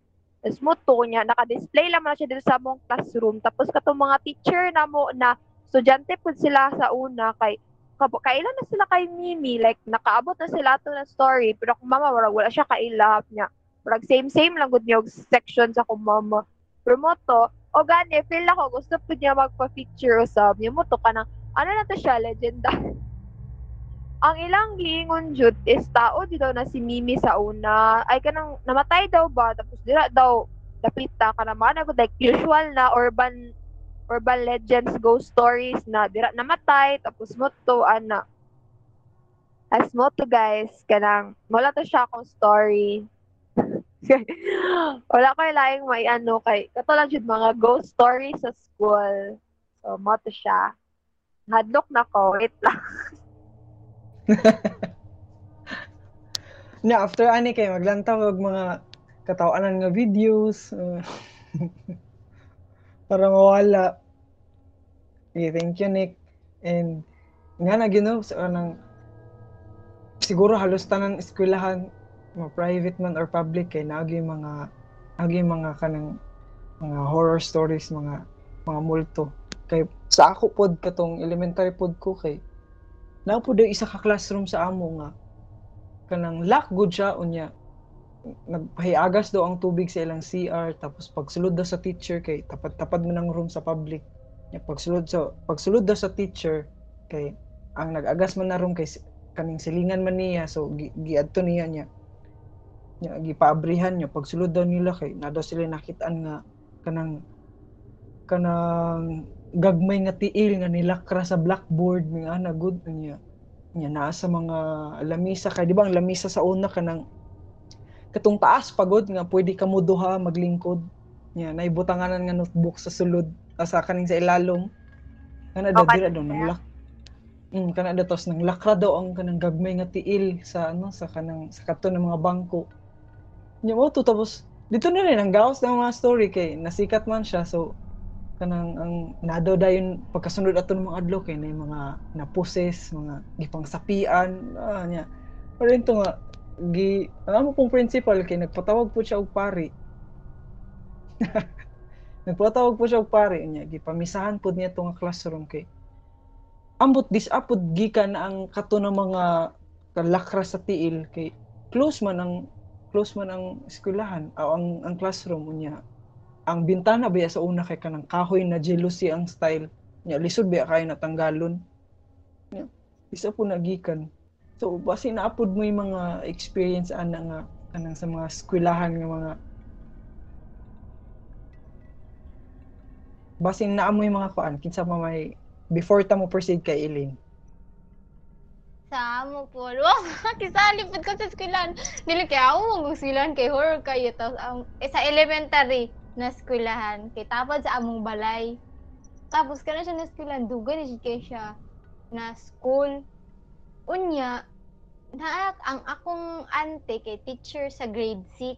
Tapos mo niya, naka-display lang na siya dito sa mong classroom. Tapos katong mga teacher na mo na estudyante po sila sa una kay kailan na sila kay Mimi, like nakaabot na sila ato na story, pero kung mama wala, wala siya kailap niya. Parang same same lang gud niya section sa kung mama. Pero mo to, o gani, feel ako, gusto po niya magpa-picture usab. Yung mo to ka ng, ano na to siya, legenda. *laughs* Ang ilang giingon jud is tao di daw na si Mimi sa una. Ay kanang namatay daw ba tapos dira daw dapita ka naman ako like usual na urban urban legends, ghost stories na dira namatay tapos mo to ana. As mo to guys, kanang wala to siya akong story. *laughs* wala ko laing may ano kay katulad jud mga ghost stories sa school. So mo to siya. Hadlok na ko, wait lang. *laughs* Na after ani kay maglantaw og mga katawanan nga videos. uh, *laughs* para mawala. Okay, thank you Nick. And nga na gino sa anang siguro halos tanan eskwelahan mga private man or public kay naagi mga naagi mga kanang mga horror stories mga mga multo kay sa ako pod katong elementary pod ko kay na po isa ka classroom sa amo nga kanang lock good siya unya nagpahiagas daw ang tubig sa ilang CR tapos pagsulod daw sa teacher kay tapad-tapad mo ng room sa public. Nya pagsulod sa pagsulod daw sa teacher kay ang nag-agas man na room kay kaning silingan man niya so gi, giadto niya niya. Nya gipaabrihan niya pagsulod daw nila kay na sila nakitaan nga kanang kanang gagmay nga tiil nga nilakra sa blackboard mga ana good niya. Niya naa sa mga lamisa kay di ba ang lamisa sa una kanang katong taas pagod nga pwede ka mo duha maglingkod niya naibutanganan nga notebook sa sulod ah, sa kaning sa ilalom kana daw Okay. dira daw nang lak Mm, kana daw tos nang lakra daw ang kanang gagmay nga tiil sa ano sa kanang sa kato ng mga bangko. Nya mo to tapos dito na rin ang gaos ng mga story kay nasikat man siya so kanang ang nado dayon pagkasunod ato ng mga adlaw kay na mga naposes, mga gipang sapian, ah, nya. Pero ito nga gi amo pong principal kay nagpatawag po siya og pari. *laughs* nagpatawag po siya og pari. Niya gipamisahan pud niya tong classroom kay ambot disapod gikan ang kato ng mga kalakra sa tiil kay close man ang close man ang eskwelahan o ang ang classroom. Niya ang bintana ba sa una kay kanang kahoy na jealousy ang style? Niya lisod ba kay natanggalon? Niya isa po nagikan so basi naapod mo yung mga experience ana nga kanang sa mga eskwelahan nga mga basi naamoy mga kuan kinsa pa may before ta mo proceed kay Eileen Sa amo po. *laughs* Wow, kisali pud ko sa eskwelahan. Dili kay ako mag eskwelahan kay horror kayo tapos ang eh, sa elementary na eskwelahan kay tapad sa among balay. Tapos kana siya na eskwelahan na siya kay siya na school. Unya na ang akong ante kay teacher sa grade 6.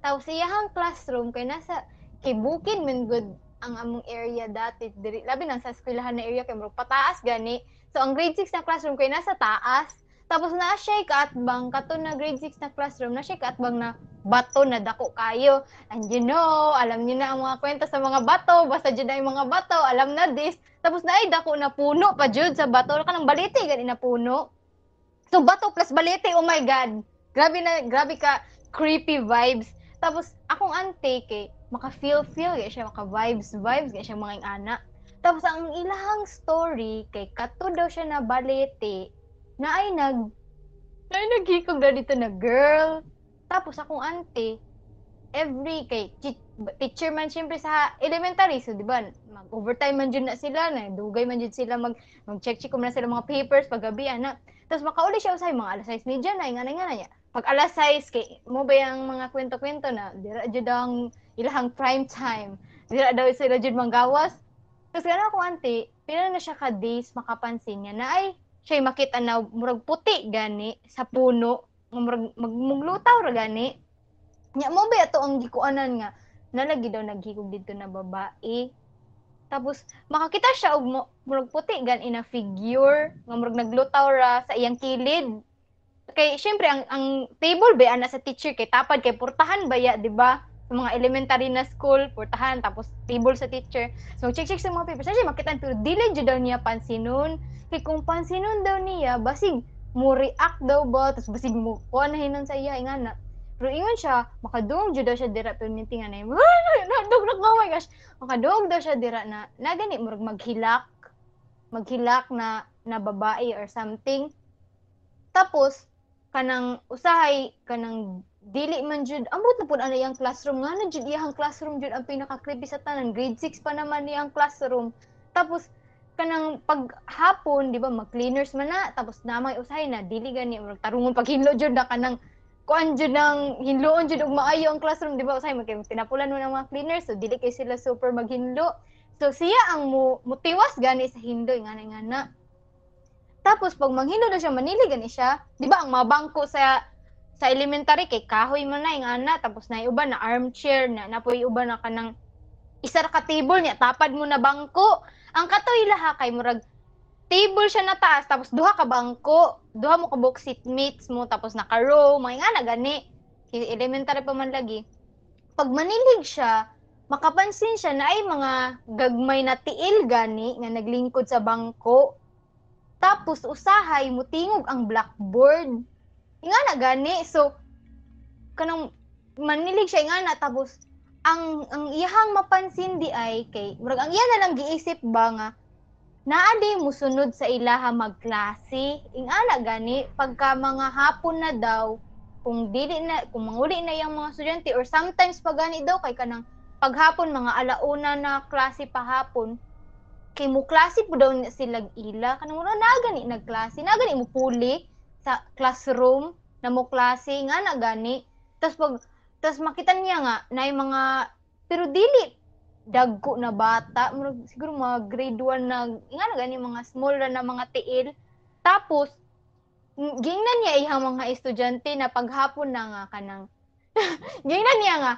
Tapos iyahang classroom kay nasa kay bukid man good ang among area dati diri labi na sa eskwelahan na area kay murag pataas gani So, ang grade 6 na classroom ko ay nasa taas. Tapos na siya kaatbang, kato na grade 6 na classroom, na siya kaatbang na bato na dako kayo. And you know, alam niyo na ang mga kwento sa mga bato, basta na yung mga bato, alam na this. Tapos na ay dako na puno pa jud sa bato, ka ng baliti, gani na puno. So, bato plus baliti, oh my God. Grabe na, grabe ka, creepy vibes. Tapos, akong ante, kay, maka-feel-feel, kaya siya maka-vibes-vibes, kaya siya mga anak. Tapos ang ilahang story kay kato daw siya na balete na ay nag na ay naghikog na dito na girl. Tapos akong auntie every kay teacher man syempre sa elementary so di ba mag overtime man jud na sila na dugay man jud sila mag mag check check man sila mga papers paggabi ana tapos makauli siya usay mga alas 6 media na ingana nga niya pag alas 6 kay mo ba yung mga kwento-kwento na dira jud ang ilahang prime time dira daw sila jud manggawas tapos gano'n ako, auntie, pila na siya ka-days makapansin niya na ay, siya makita na murag puti gani sa puno, murag magmuglutaw ra gani. Nya mo ba ato ang gikuanan nga nalagi daw naghigog dito na babae. Tapos makakita siya og mo- murag puti gan ina figure nga murag naglutaw ra sa iyang kilid. Kay syempre ang ang table ba ana sa teacher kay tapad kay portahan ba ya, di ba? Sa mga elementary na school, portahan tapos table sa teacher. So, check-check sa mga papers. Kasi makita pero dili jud daw niya pansinon. Kay kung pansinon daw niya, basig mo react daw ba, tapos basig mo kuha na sa iya, ingana. Pero ingon siya, makadung jud siya dira pero nitingan na yun. Nadog *laughs* na oh my gosh. Makadung daw siya dira na, na gani, murag maghilak. Maghilak na, na babae or something. Tapos, kanang usahay, kanang dili man jud ambot na pud ana iyang classroom nga na jud iyang classroom jud ang pinaka creepy sa tanan grade 6 pa naman iyang classroom tapos kanang paghapon di ba mag cleaners man na tapos namay usahay na dili gani tarungon paghinlo jud na kanang kuan jud nang hinloon jud og maayo ang classroom di ba? Usahay mag tinapulan mo ng mga cleaners so dili kay sila super maghinlo. So siya ang mu, mutiwas gani sa hindo ngana ngana tapos pag manghinlo na siya manili gani siya. Di ba ang mga bangko sa sa elementary kay kahoy man na ingana tapos na uban na armchair na napoy uban na kanang isa ka table niya. Tapad mo na bangko. Ang katoy laha kay murag table siya na taas tapos duha ka bangko duha mo ka box seatmates mo tapos naka row mga nga na gani. Elementary pa man lagi. Pag manilig siya makapansin siya na ay mga gagmay na tiil gani nga naglingkod sa bangko. Tapos usahay mutingog ang blackboard. Nga na gani. So kanang manilig siya nga na tapos ang ang iyahang mapansin di ay kay murag ang iya na lang giisip ba nga naa di musunod sa ilaha magklase ingana gani pagka mga hapon na daw kung dili na kung manguli na yung mga estudyante or sometimes pag gani daw kay kanang paghapon mga alauna na klase pa hapon kay mo klase po daw sila ila. Kanang mura na gani nagklase na gani mo puli sa classroom na mo klase nga na gani. Tas pag tas makita niya nga na mga pero dili dagko na bata. Siguro mga grade 1 na nga na gani mga small na, na mga tiil. Tapos mm, gingnan niya ihang mga estudyante na paghapon na nga kanang *laughs* gingnan niya nga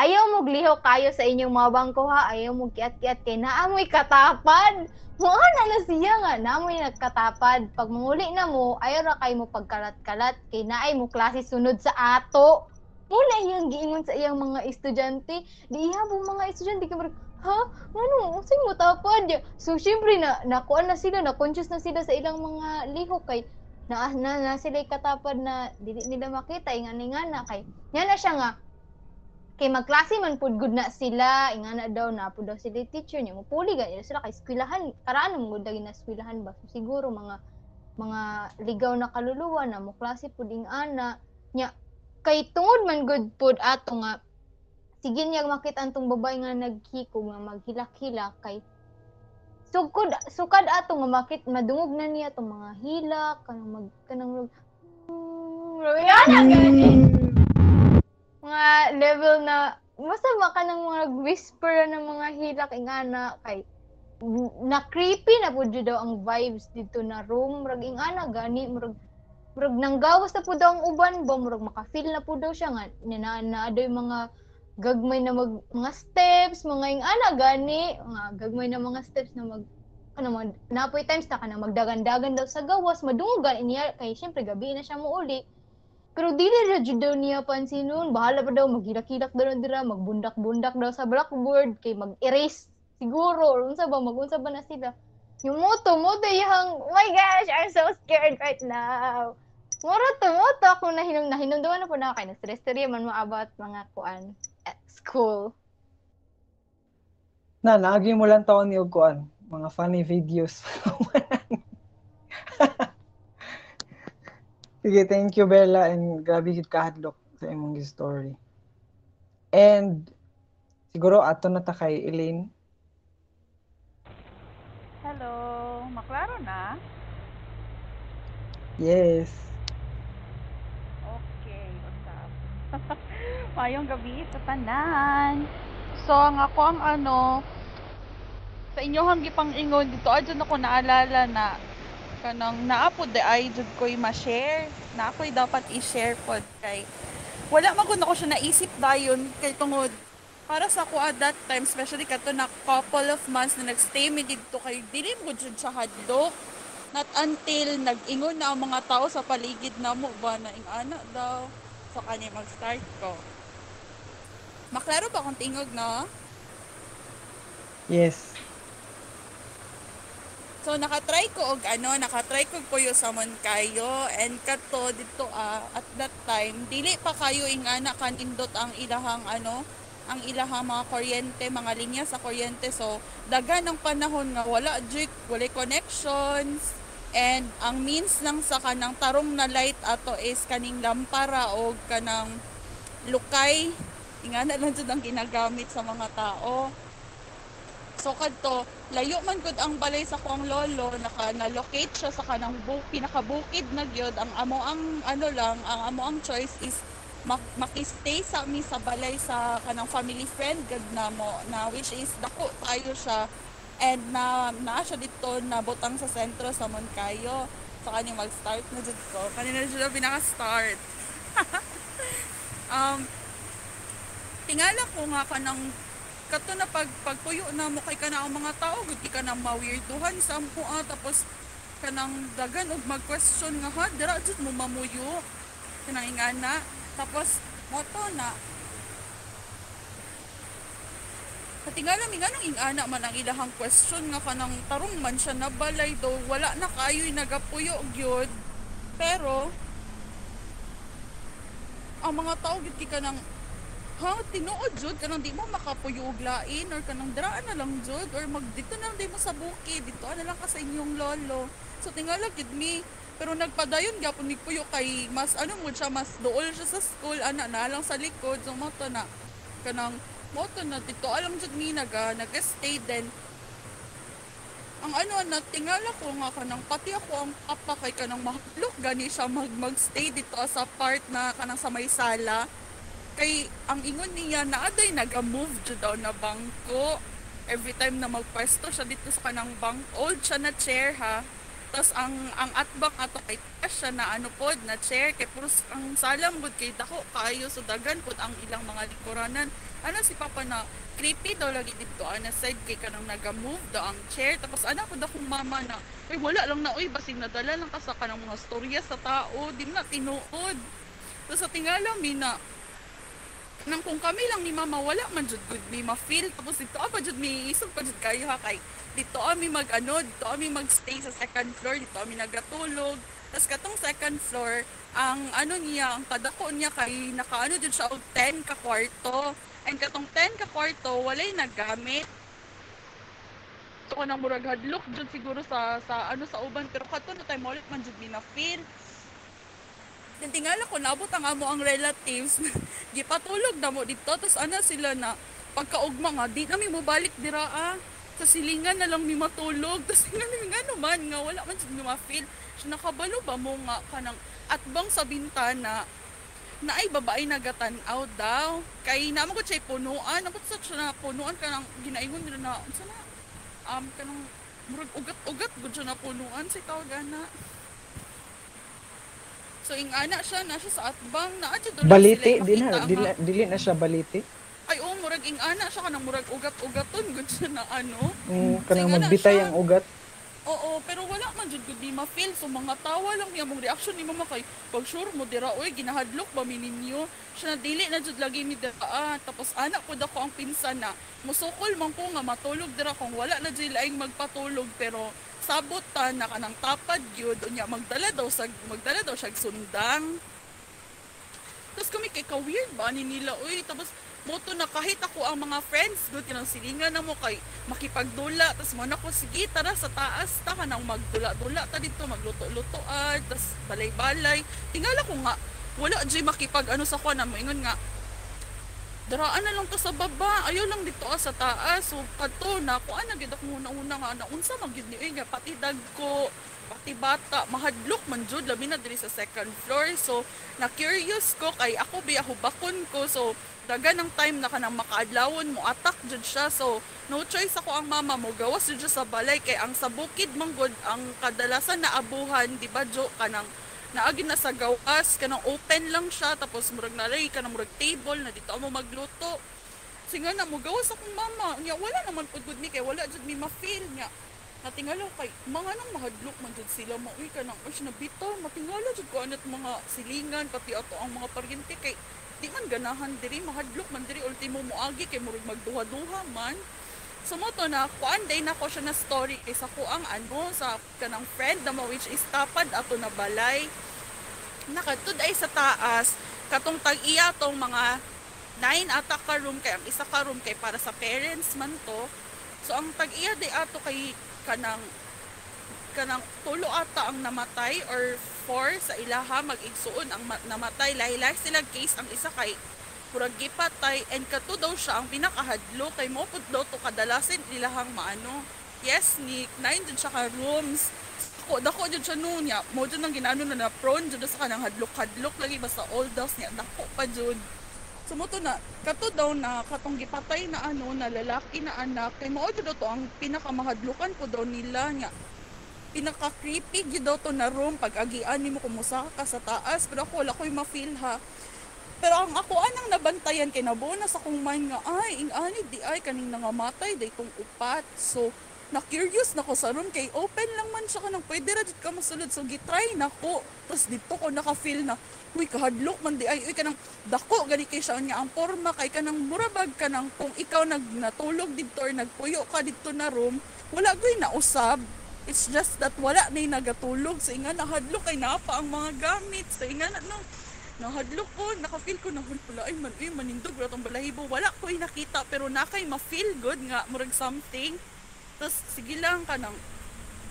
ayaw mo gliho kayo sa inyong mga bangko ha? Ayaw mo kiat-kiat kay naamoy katapad. Mo na na siya nga naamoy nagkatapad pag na mo ayaw ra kay mo pagkalat-kalat kay naay mo klase sunod sa ato muna iyang giingon sa iyang mga estudyante. Di mo mga estudyante kay ha? Ano? Unsay mo tapad? So syempre na nakuan na sila na conscious na sila sa ilang mga lihok kay na na, na sila katapad na dili nila makita ingan nga na kay nya na siya nga kay magklase man pud good na sila ingana daw na pud daw sila teacher niya mupuli gani sila kay eskwelahan karaan mo gud na eskwelahan ba? So, siguro mga mga ligaw na kaluluwa na mo klase pud ing ana nya kay tungod man good pud ato nga sige niya makita antong babae nga naghikog nga maghilak-hilak kay sukod sukad ato nga makit madungog na niya tong mga hilak kanang mag kanang yan gani mga level na masama ka ng mga whisper ng mga hilak ingana kay na creepy na jud daw ang vibes dito na room. Murag ingana gani murag murag nanggawas na pud daw ang uban ba murag maka-feel na pud daw siya nga na na mga gagmay na mag, mga steps mga ingana gani mga gagmay na mga steps na mag ano mag napoy times ta ka na magdagan-dagan daw sa gawas madungan niya kay syempre gabi na siya mo uli pero dili ra jud daw niya pansin nun. Bahala pa daw maghilak-hilak daw dira, magbundak-bundak daw sa blackboard kay mag-erase siguro unsa ba magunsa ba na sila. Yung moto, moto yung, oh my gosh, I'm so scared right now. Mura to, ako nahinom, nahinumduman na po na kay na-stress man mo about mga kuan at school. Na, naagi mo lang taon ni kuan, mga funny videos. *laughs* Sige, thank you Bella and grabe gid kahadlok sa imong story. And siguro ato na ta kay Elaine. Hello, maklaro na? Yes. Okay, what's up? *laughs* Mayong gabi sa tanan. So, ang ako ang ano, sa inyo hang gipang ingon dito, adyan ako naalala na kanang naapod de ay jud ko'y ma-share. Na ako'y dapat i-share pod kay wala man gud ako siya naisip dayon kay tungod para sa ako at that time, especially kato na couple of months na nagstay mi dito kay dili mo jud siya hadlok. Not until nag-ingon na ang mga tao sa paligid na mo ba na ing ana daw sa kanya mag-start ko. Maklaro ba kung tingog no? Yes. So nakatry ko og ano, nakatry ko puyo sa kayo and kato dito ah, at that time dili pa kayo ing ana kan indot ang ilahang ano, ang ilahang mga kuryente, mga linya sa kuryente. So dagan ng panahon nga wala jik, wala connections. And ang means lang sa kanang tarong na light ato is kaning lampara o kanang lukay. Ingana lang jud ang ginagamit sa mga tao. So kadto layo man gud ang balay sa kuang lolo naka na-locate siya sa kanang bu- pinakabukid na gyud. Ang amo ang ano lang ang amo ang choice is mak makistay sa mi sa balay sa kanang family friend gud na mo na which is dako tayo siya. And na naa siya dito na butang sa sentro sa Moncayo sa kani mag-start na jud ko. Kanina jud pinaka-start. *laughs* Um tingala ko nga kanang kato na pag pagpuyo na mo kay kana ang mga tao gud ka na mawirduhan sa ampo ah, tapos kanang dagan og mag-question nga ha dira jud mo mamuyo? Kanang ingana tapos moto na. Katingala mi nga nang ingana man ang ilahang question nga kanang tarong man siya na balay do wala na kayo'y nagapuyo gyud. Pero ang mga tao gid kay kanang ha tinuod jud kanang di mo makapuyo og lain or kanang draan na lang jud or mag dito na lang di mo sa bukid dito na lang ka sa inyong lolo. So tingala gid mi pero nagpadayon gyapon ni puyo kay mas ano mo siya mas dool siya sa school ana na lang sa likod so mo na. Kanang mo na dito. Alam jud mi naga nag-stay then ang ano na tingala ko nga kanang pati ako ang papa kay kanang mahlok gani siya mag magstay dito sa part na kanang sa may sala. Kay ang ingon niya na aday naga-move jud na bangko. Every time na magpwesto siya dito sa kanang bank old siya na chair ha tapos ang ang atbang ato kay siya na ano pod na chair kay puros ang salam gud kay dako kayo so dagan pod ang ilang mga likoranan ano si papa na creepy daw lagi dito ana side kay kanang naga-move daw ang chair. Tapos ana pod akong mama na ay wala lang na uy basig nadala lang ka sa kanang mga storya sa tao di na tinuod. Tapos sa tingala mi na nang kung kami lang ni mama wala man jud good mi ma-feel. Tapos dito ah, pa jud mi isog pa jud kayo ha kay dito kami mag ano dito kami magstay sa second floor dito kami nagatulog tapos katong second floor ang ano niya ang kadako niya kay nakaano jud siya og 10 ka kwarto and katong 10 ka kwarto walay nagamit. So kanang murag hadlok jud siguro sa sa ano sa uban. Pero kato na time ulit man jud mi na feel Then tingala ko naabot ang amo ang relatives. *laughs* Gipatulog na mo dito. Tapos ana sila na pagkaugma nga di na mi mo balik dira ah. Sa silingan na lang mi matulog. *laughs* Tapos nga nga naman nga wala man mi ma-feel. So, nakabalo ba mo nga kanang atbang sa bintana na ay babae nagatanaw daw. Kay namo ko siya punuan. Napot sa siya na punuan kanang ginaingon nila na unsa na um kanang murag ugat-ugat gud siya na punuan si tawagana. So ing ana siya na siya sa atbang na adyo doon Baliti, di na, dili, dili na siya baliti. Ay oh, murag ing ana siya kanang murag ugat-ugaton gud siya na ano. Mm, kanang magbitay ang ugat. Oo, pero wala man jud gud di ma-feel so mga tawa lang niya mong reaction ni mama kay pag sure mo dira oy ginahadlok ba mi ninyo. Siya na dili na jud lagi mi dira ah, tapos anak ko dako ang pinsan na musukol man ko nga matulog dira kung wala na jud laing magpatulog pero sabot ta na kanang tapad gyud unya magdala daw sa magdala daw siya sundang. Tapos kami kay ka-weird ba ni nila uy tapos moto na kahit ako ang mga friends. Good kinang silingan na mo kay makipagdula. Tapos mo na ko sige tara sa taas. Ta ka nang magdula-dula. Ta dito magluto-lutoan. Tapos balay-balay. Tingala ko nga wala jay makipag ano sa ko na moingon nga daraan na lang to sa baba. Ayaw lang dito ah, sa taas. So kadto na ko ana gid ako una-una nga na unsa man gid ni nga? Pati dagko pati bata. Mahadlok man jud labi na diri sa second floor. So na curious ko kay ako bi ako bakon ko. So daga ng time na kanang makaadlawon mo atak jud siya. So no choice ako ang mama mo. Gawas jud sa balay. Kay ang sa bukid manggod ang kadalasan na abuhan di ba jo? Kanang naagi na sa gawas kanang open lang siya tapos murag nalay kanang murag table na dito mo magluto. Singa na mo gawas akong mama. Nya wala naman pud gud mi kay wala jud mi ma-feel nya. Natingala kay mga nang mahadlok man jud sila mauy ka nang uy na bitaw matingala jud ko anat mga silingan pati ato ang mga paryente kay di man ganahan diri mahadlok man diri ultimo moagi kay murag magduha-duha man So mo to na kuan day na ko siya na story kay sa ko ang ano sa kanang friend na mo which is tapad ato na balay. Nakatud ay sa taas katong tag-iya tong mga nine ata ka room kay ang isa ka room kay para sa parents man to. So ang tag-iya day ato kay kanang kanang tulo ata ang namatay or four sa ilaha mag-igsuon ang ma- namatay. Lahi-lahi sila case ang isa kay murag gipatay. And kato daw siya ang pinakahadlo kay mo pud daw to kadalasin ilahang maano. Yes ni nine jud siya ka rooms. Ko dako jud siya noon niya. Mo jud nang ginano na prone jud sa kanang hadlok-hadlok lagi basta old house niya. Dako pa jud Sumuto na, kato daw na katong gipatay na ano na lalaki na anak. Kay mao jud to ang pinakamahadlukan po daw nila nga pinaka creepy gyud to na room. Pag agian nimo kumusa ka sa taas. Pero ako wala ko'y ma-feel ha. Pero ang ako anang nabantayan kay nabuo na sa kong mind nga ay ing ani di ay kaning nangamatay day tong upat. So na curious na ko sa room kay open lang man siya kanang pwede ra jud ka mosulod so gitry na ko. Tapos dito ko naka-feel na uy kahadlok man di ay uy kanang dako. Gani kay siya niya ang forma kay kanang murabag kanang kung ikaw nag natulog dito or nagpuyo ka dito na room wala goy na usab It's just that wala na nagatulog. Sa inga nahadlok kay napa ang mga gamit. Sa inga na no, nahadlok ko, nakafeel ko na wala ay man, ay manindog ra tong balahibo. Wala ko nakita pero nakay ma-feel good nga murag something. Tapos sige lang ka nang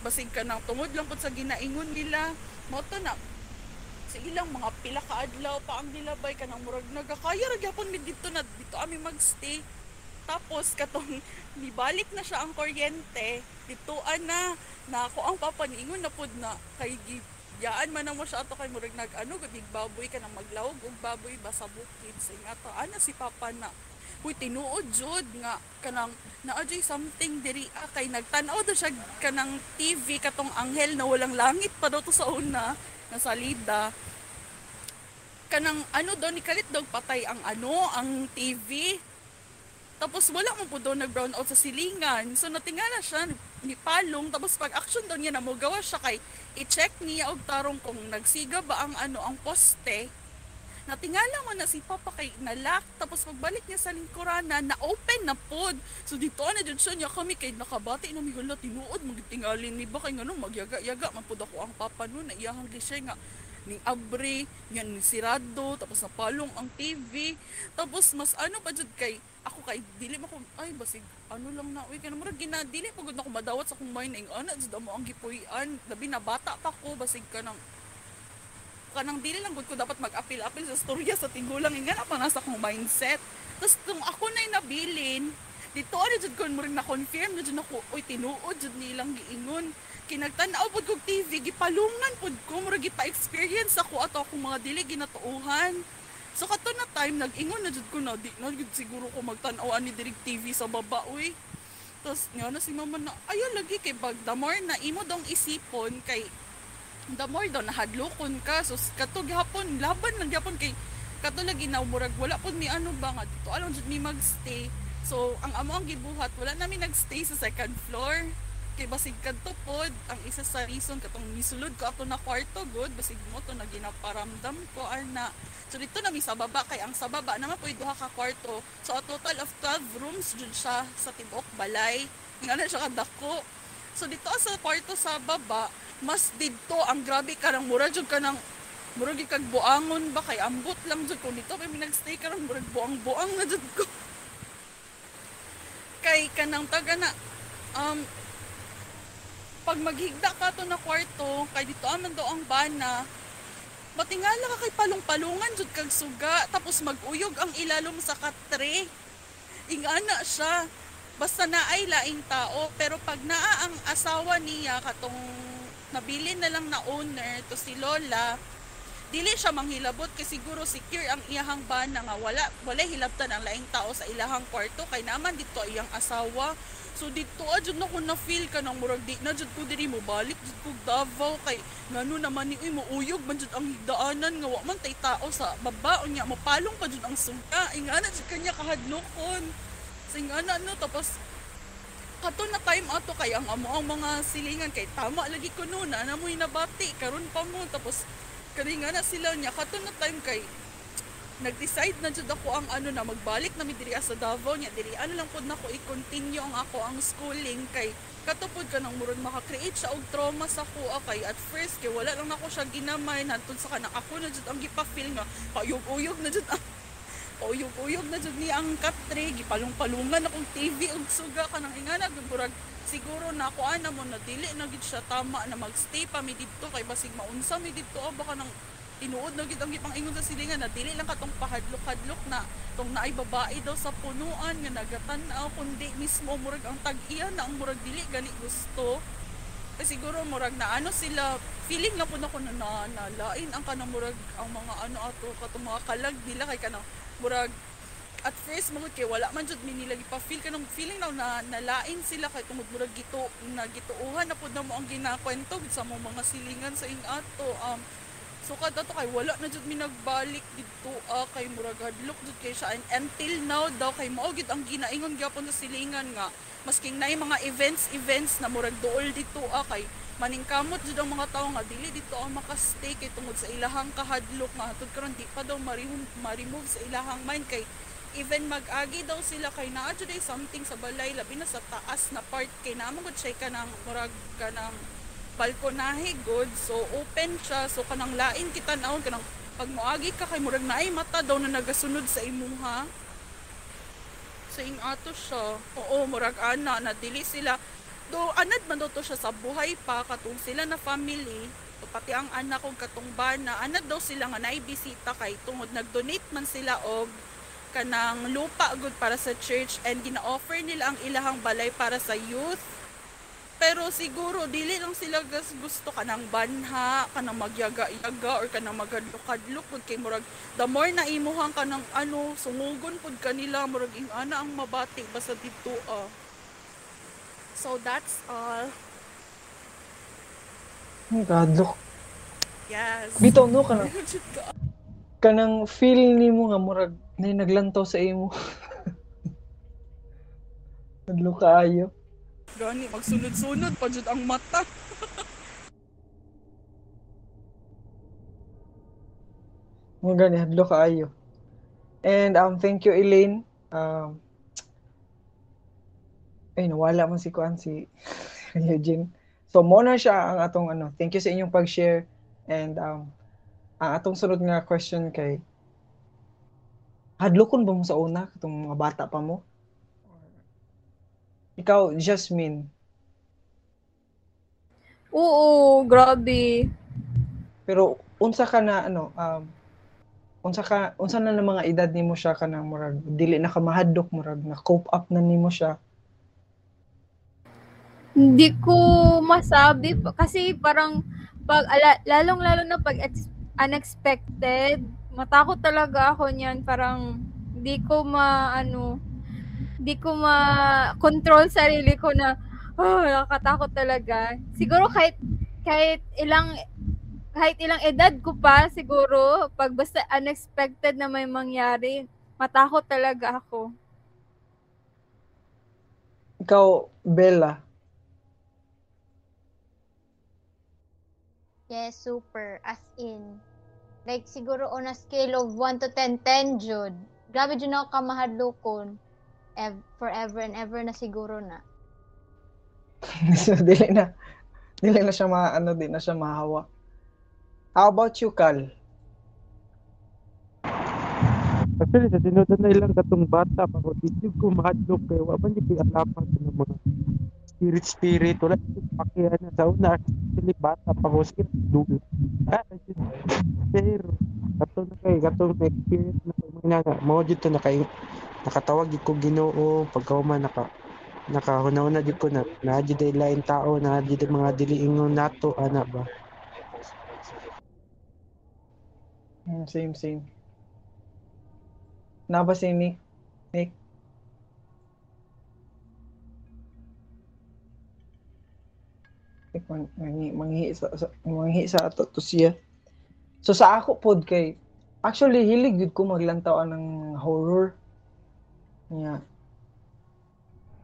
basig ka nang tungod lang pud sa ginaingon nila. Mo to na sige lang mga pila ka adlaw pa ang nilabay ka nang murag nagakaya ra gyapon mi dito na dito ami magstay. Tapos katong nibalik na siya ang kuryente, dituan na na ako ang papaniingon na pud na kay yaan man mo siya ato kay murag nag ano gabig baboy ka nang maglawog og baboy ba sa bukid sa ato ana si papa na Uy, tinuod jud nga kanang naadjay something diri ah, kay nagtan-aw daw siya kanang TV katong anghel na walang langit pa daw to sa una na salida. Kanang ano daw ni kalit daw patay ang ano ang TV tapos wala mo po daw nag brown out sa silingan. So natingala siya ni palong. Tapos pag action daw niya na mo gawa siya kay i-check niya og tarong kung nagsiga ba ang ano ang poste. Natingala mo na si Papa kay nalak. Tapos pagbalik niya sa lingkurana na open na pod so dito na jud siya niya kami kay nakabati. Na mi hala tinuod. Magitingalin ni ba? Kay ngano magyaga-yaga man pud ako ang papa no na iyahang gisay nga ning abre yan ni sirado tapos napalong ang TV tapos mas ano pa jud kay ako kay dili mo ko ay basig ano lang na uy kana murag gina dili pagod na ko madawat sa akong mind ing ana jud mo ang gipuy-an labi na bata pa ko basig kanang kanang dili lang gud ko dapat mag-apil-apil sa storya sa tigulang nga na pa nasa akong mindset. Tapos tung ako na nabilin dito ano jud ko murag na confirm na jud ako oy tinuod jud nilang giingon kinagtan-aw pud kog TV gipalungan pud ko murag gipa-experience ako ato akong mga dili ginatuuhan. So kato na time nag-ingon na jud ko na di na jud siguro ko magtan-aw ani direct TV sa baba uy. Tapos nga na si mama na ayaw lagi kay bag the more na imo dong isipon kay the more daw nahadlokon ka. So kato gihapon laban lang gihapon kay kato lagi na murag wala pud mi ano ba nga dito alam jud mi magstay. So ang amo ang gibuhat wala namin nagstay sa second floor kay basig kadto pod ang isa sa reason katong misulod ko ato na kwarto good. Basig mo to na ginaparamdam ko ana so dito na mi sa baba kay ang sa baba naman pwede duha ka kwarto. So a total of 12 rooms jud siya sa tibok balay. Nga na siya kadako. So dito sa kwarto sa baba mas dito ang grabe ka ng mura jud ka ng murag kag buangon ba kay ambot lang jud ko. Dito may nagstay ka ng murag buang-buang na jud ko. *laughs* Kay kanang taga na um pag maghigda ka to na kwarto kay dito aman daw ang bana matingala ka kay palong-palungan jud kag suga tapos maguyog ang ilalom sa katre. Ingana siya. Basta naay laing tao pero pag naa ang asawa niya katong nabili na lang na owner to si Lola dili siya manghilabot kay siguro secure ang iyahang bana nga wala wala hilabtan ang laing tao sa ilahang kwarto kay naman dito iyang asawa so dito adjud na ko na feel ka nang murag di na jud ko diri mo balik jud ko Davao kay ngano naman ni uy mo uyog man jud ang higdaanan nga wa man tay tao sa baba unya mapalong pa jud ang sungka. Ingana jud kanya kahadlokon. Sing ana no tapos kato na time ato kay ang amo ang mga silingan kay tama lagi ko noon na mo nabati karon pa mo. Tapos kani nga na sila niya kato na time kay nag-decide na jud ako ang ano na magbalik na mi diri sa Davao niya. Diri ano lang pud nako i-continue ang ako ang schooling kay katupod ka nang murag maka-create siya og trauma sa kuha kay at first kay wala lang nako siya ginamay nantud sa kanang ako na jud ang gipa-feel nga kayog-uyog na jud ang uyog-uyog na jud ni ang katre gipalong-palungan akong TV ug suga kanang ingana. Gyud murag siguro na ako ana mo na dili na gid siya tama na magstay pa mi didto kay basig maunsa mi didto. O baka nang tinuod na gid ang gipang ingon sa silingan na dili lang katong pahadlok-hadlok na tong naay babae daw sa punuan nga nagatan-aw kundi mismo murag ang tag-iya na ang murag dili gani gusto. Kasi siguro murag na ano sila feeling na po na ko na, na nalain ang kanang murag ang mga ano ato katong mga kalag nila kay kanang murag at first magud kay wala man jud mi nila gipa-feel kanang feeling na, na nalain sila kay tungod murag gito na gituuhan na pud na mo ang ginakwento sa mga mga silingan sa ing ato. Um so kada to kay wala na jud mi nagbalik dito ah, kay murag hadlok jud kay siya. And until now daw kay mao gid ang ginaingon gyapon sa silingan nga masking nay mga events events na murag duol dito ah, kay maningkamot jud ang mga tawo nga dili dito ang makastay kay tungod sa ilahang kahadlok nga hatud karon di pa daw ma-remove, ma-remove sa ilahang mind kay even mag-agi daw sila kay naa jud something sa balay labi na sa taas na part. Kay namo gud siya kanang murag kanang balkonahe good. So open siya. So kanang lain kita naon kanang pag moagi ka kay murag naay mata daw na nagasunod sa imuha sa ing ato siya. Oo murag ana na dili sila. Do anad man daw to siya sa buhay pa katong sila na family. So, pati ang anak kong katong bana anad daw sila nga naay bisita kay tungod nag-donate man sila og kanang lupa good para sa church. And gina-offer nila ang ilahang balay para sa youth pero siguro dili lang sila gas gusto kanang banha kanang magyaga-yaga or kanang magadlok-adlok pud kay murag the more na imuhang kanang ano sungugon pud kanila murag ing ana ang mabati basta dito ah. So that's all. Oh God, look. Yes. Bitaw no ka na. *laughs* Ka. Kanang feel nimo nga murag na naglantaw sa imo. *laughs* Hadlo kaayo. Gani magsunod-sunod pa jud ang mata. *laughs* Mo gani hadlo kaayo. And um thank you Elaine. Um ay nawala man si Kuan si *laughs* Eugene. So mo na siya ang atong ano. Thank you sa inyong pag-share and um ang atong sunod nga question kay hadlokon ba mo sa una katong mga bata pa mo? Ikaw, Jasmine, Oo, grabe. pero unsa ka na ano um unsa ka unsa na ng mga edad nimo siya kanang murag dili na ka mahadlok murag na cope up na nimo siya Hindi ko masabi kasi parang pag ala, lalong-lalo na pag ex- unexpected, matakot talaga ako niyan. Parang hindi ko ma hindi ko ma control sarili ko na oh, nakakatakot talaga. Siguro kahit kahit ilang kahit ilang edad ko pa siguro pag basta unexpected na may mangyari, matakot talaga ako. ikaw Bella Yes, super. As in. Like, siguro on a scale of 1 to 10, 10, Jud. Grabe dyan ako kamahadlokon. Ev- forever and ever na siguro na. so dili na dili na siya ma ano di na siya mahawa how about you Kal Actually, sa sinudan na ilang katong bata pa ko, dito ko mahadlok kayo. Waban di ko alaman sa mga spirit spirit wala ko pakiyan na sa una actually bata pa ko sila dulo ah pero kato na kay katong na experience na kay mga na mao dito na kay nakatawag gid ko Ginoo pagkauma naka nakahuna-una di ko na na di day lain tao na di day mga dili ingon nato ana ba? Mm, same same. Na ba si Nick? Nick? Nick, mang- manghi sa, sa manghi sa ato to siya. So sa ako pod kay actually hilig gid ko maglantaw ng horror niya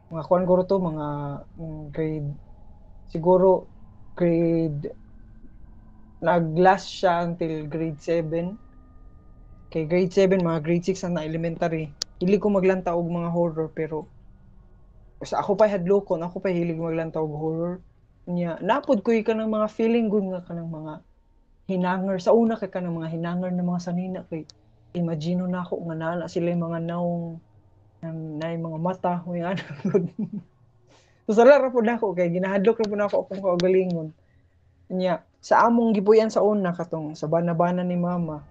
mga kuan ko to mga grade siguro grade nag-last siya until grade 7 kay grade 7 mga grade 6 na elementary. Hilig ko maglantaw og mga horror pero sa ako pa hadlokon ako pa hilig maglantaw og horror. Niya napod ko ka ng mga feeling good nga kanang mga hinanger sa una kay kanang mga hinanger na mga sanina kay imagine na ako nga nana sila yung mga naong na yung mga mata may ano *laughs* so sala ra pud ako kay ginahadlok ra pud ako akong kaugalingon niya sa among gibuyan sa una katong sa bana-bana ni mama.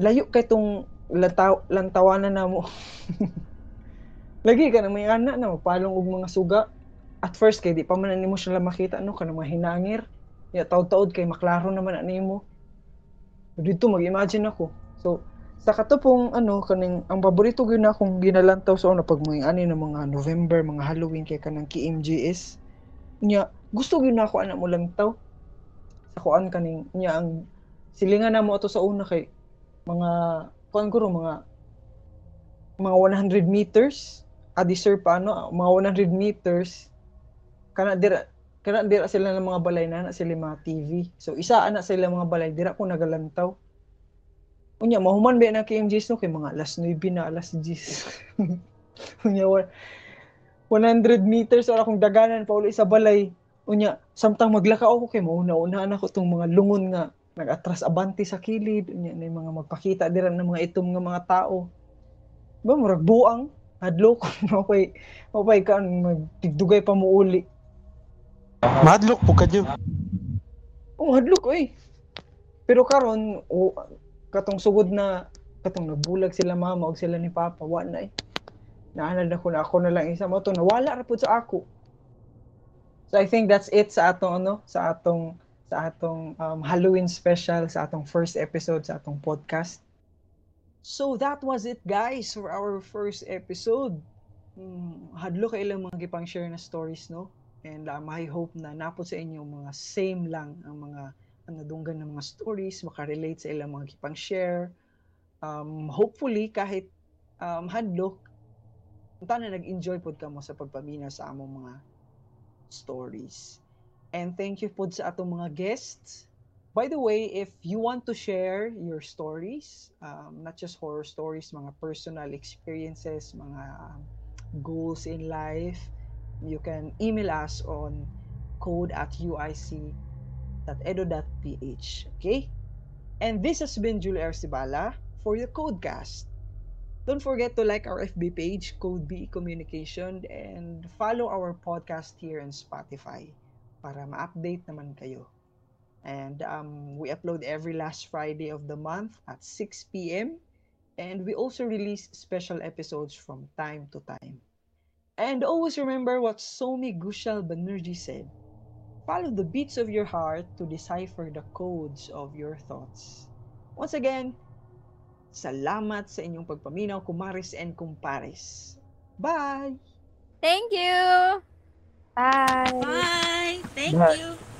Layo kay tong lantaw, lantawanan na mo. *laughs* Lagi ka na may anak na palong og mga suga. At first kay di pa man nimo sila makita no kanang mga hinangir. Ya taud-taud kay maklaro naman na nimo. Dito mag-imagine ako. So sa katupong ano kaning ang paborito gyud na akong ginalantaw sa una pag mga ani ng mga November, mga Halloween kay kanang KMGS. Nya gusto gyud na ako ana mo lantaw. Sa kuan kaning nya ang silingan na mo ato sa una kay mga kuan guro mga mga 100 meters adi sir pa ano mga 100 meters kana dira kana dira sila ng mga balay na na sila mga TV so isa ana sila mga balay dira ko nagalantaw unya mahuman ba na KMGs no kay mga alas 9 na alas 10 *laughs* unya wa- 100 meters wala akong daganan pa uli sa balay. Unya samtang maglakaw ako kay mauna-unahan ako tong mga lungon nga nag-atras abanti sa kilid. Unya na mga magpakita dira ng mga itom nga mga tao. Ba murag buang. Hadlok *laughs* mapay mapay kan magtigdugay pa mo uli. Madlock po kadyo. oh hadlok oy. Pero karon o katong sugod na katong nagbulag sila mama og sila ni papa wa na eh. Naanad ako na ako na lang isa mo to nawala ra pud sa ako. So i think that's it sa atong ano sa atong sa atong um, Halloween special sa atong first episode sa atong podcast. So that was it guys for our first episode. Hmm, hadlo kay ilang mga gipang share na stories no? And um, I hope na napod sa inyo mga same lang ang mga nadunggan ng mga stories makarelate sa ilang mga gipang share um, hopefully kahit um, unta na nag-enjoy pod ka mo sa pagpamina sa among mga stories. And thank you pod sa atong mga guests. By the way if you want to share your stories um, not just horror stories mga personal experiences mga um, goals in life you can email us on code at uic.edu.ph. Okay? And this has been Julie Arcibala for the Codecast. Don't forget to like our FB page, Code BE Communication, and follow our podcast here on Spotify para ma-update naman kayo. And um, we upload every last Friday of the month at 6 p.m. And we also release special episodes from time to time. And always remember what Somi Gushal Banerjee said. Follow the beats of your heart to decipher the codes of your thoughts. Once again, salamat sa inyong pagpaminaw, kumaris and kumpares. Bye! Thank you! Bye! Bye. Thank Bye. you.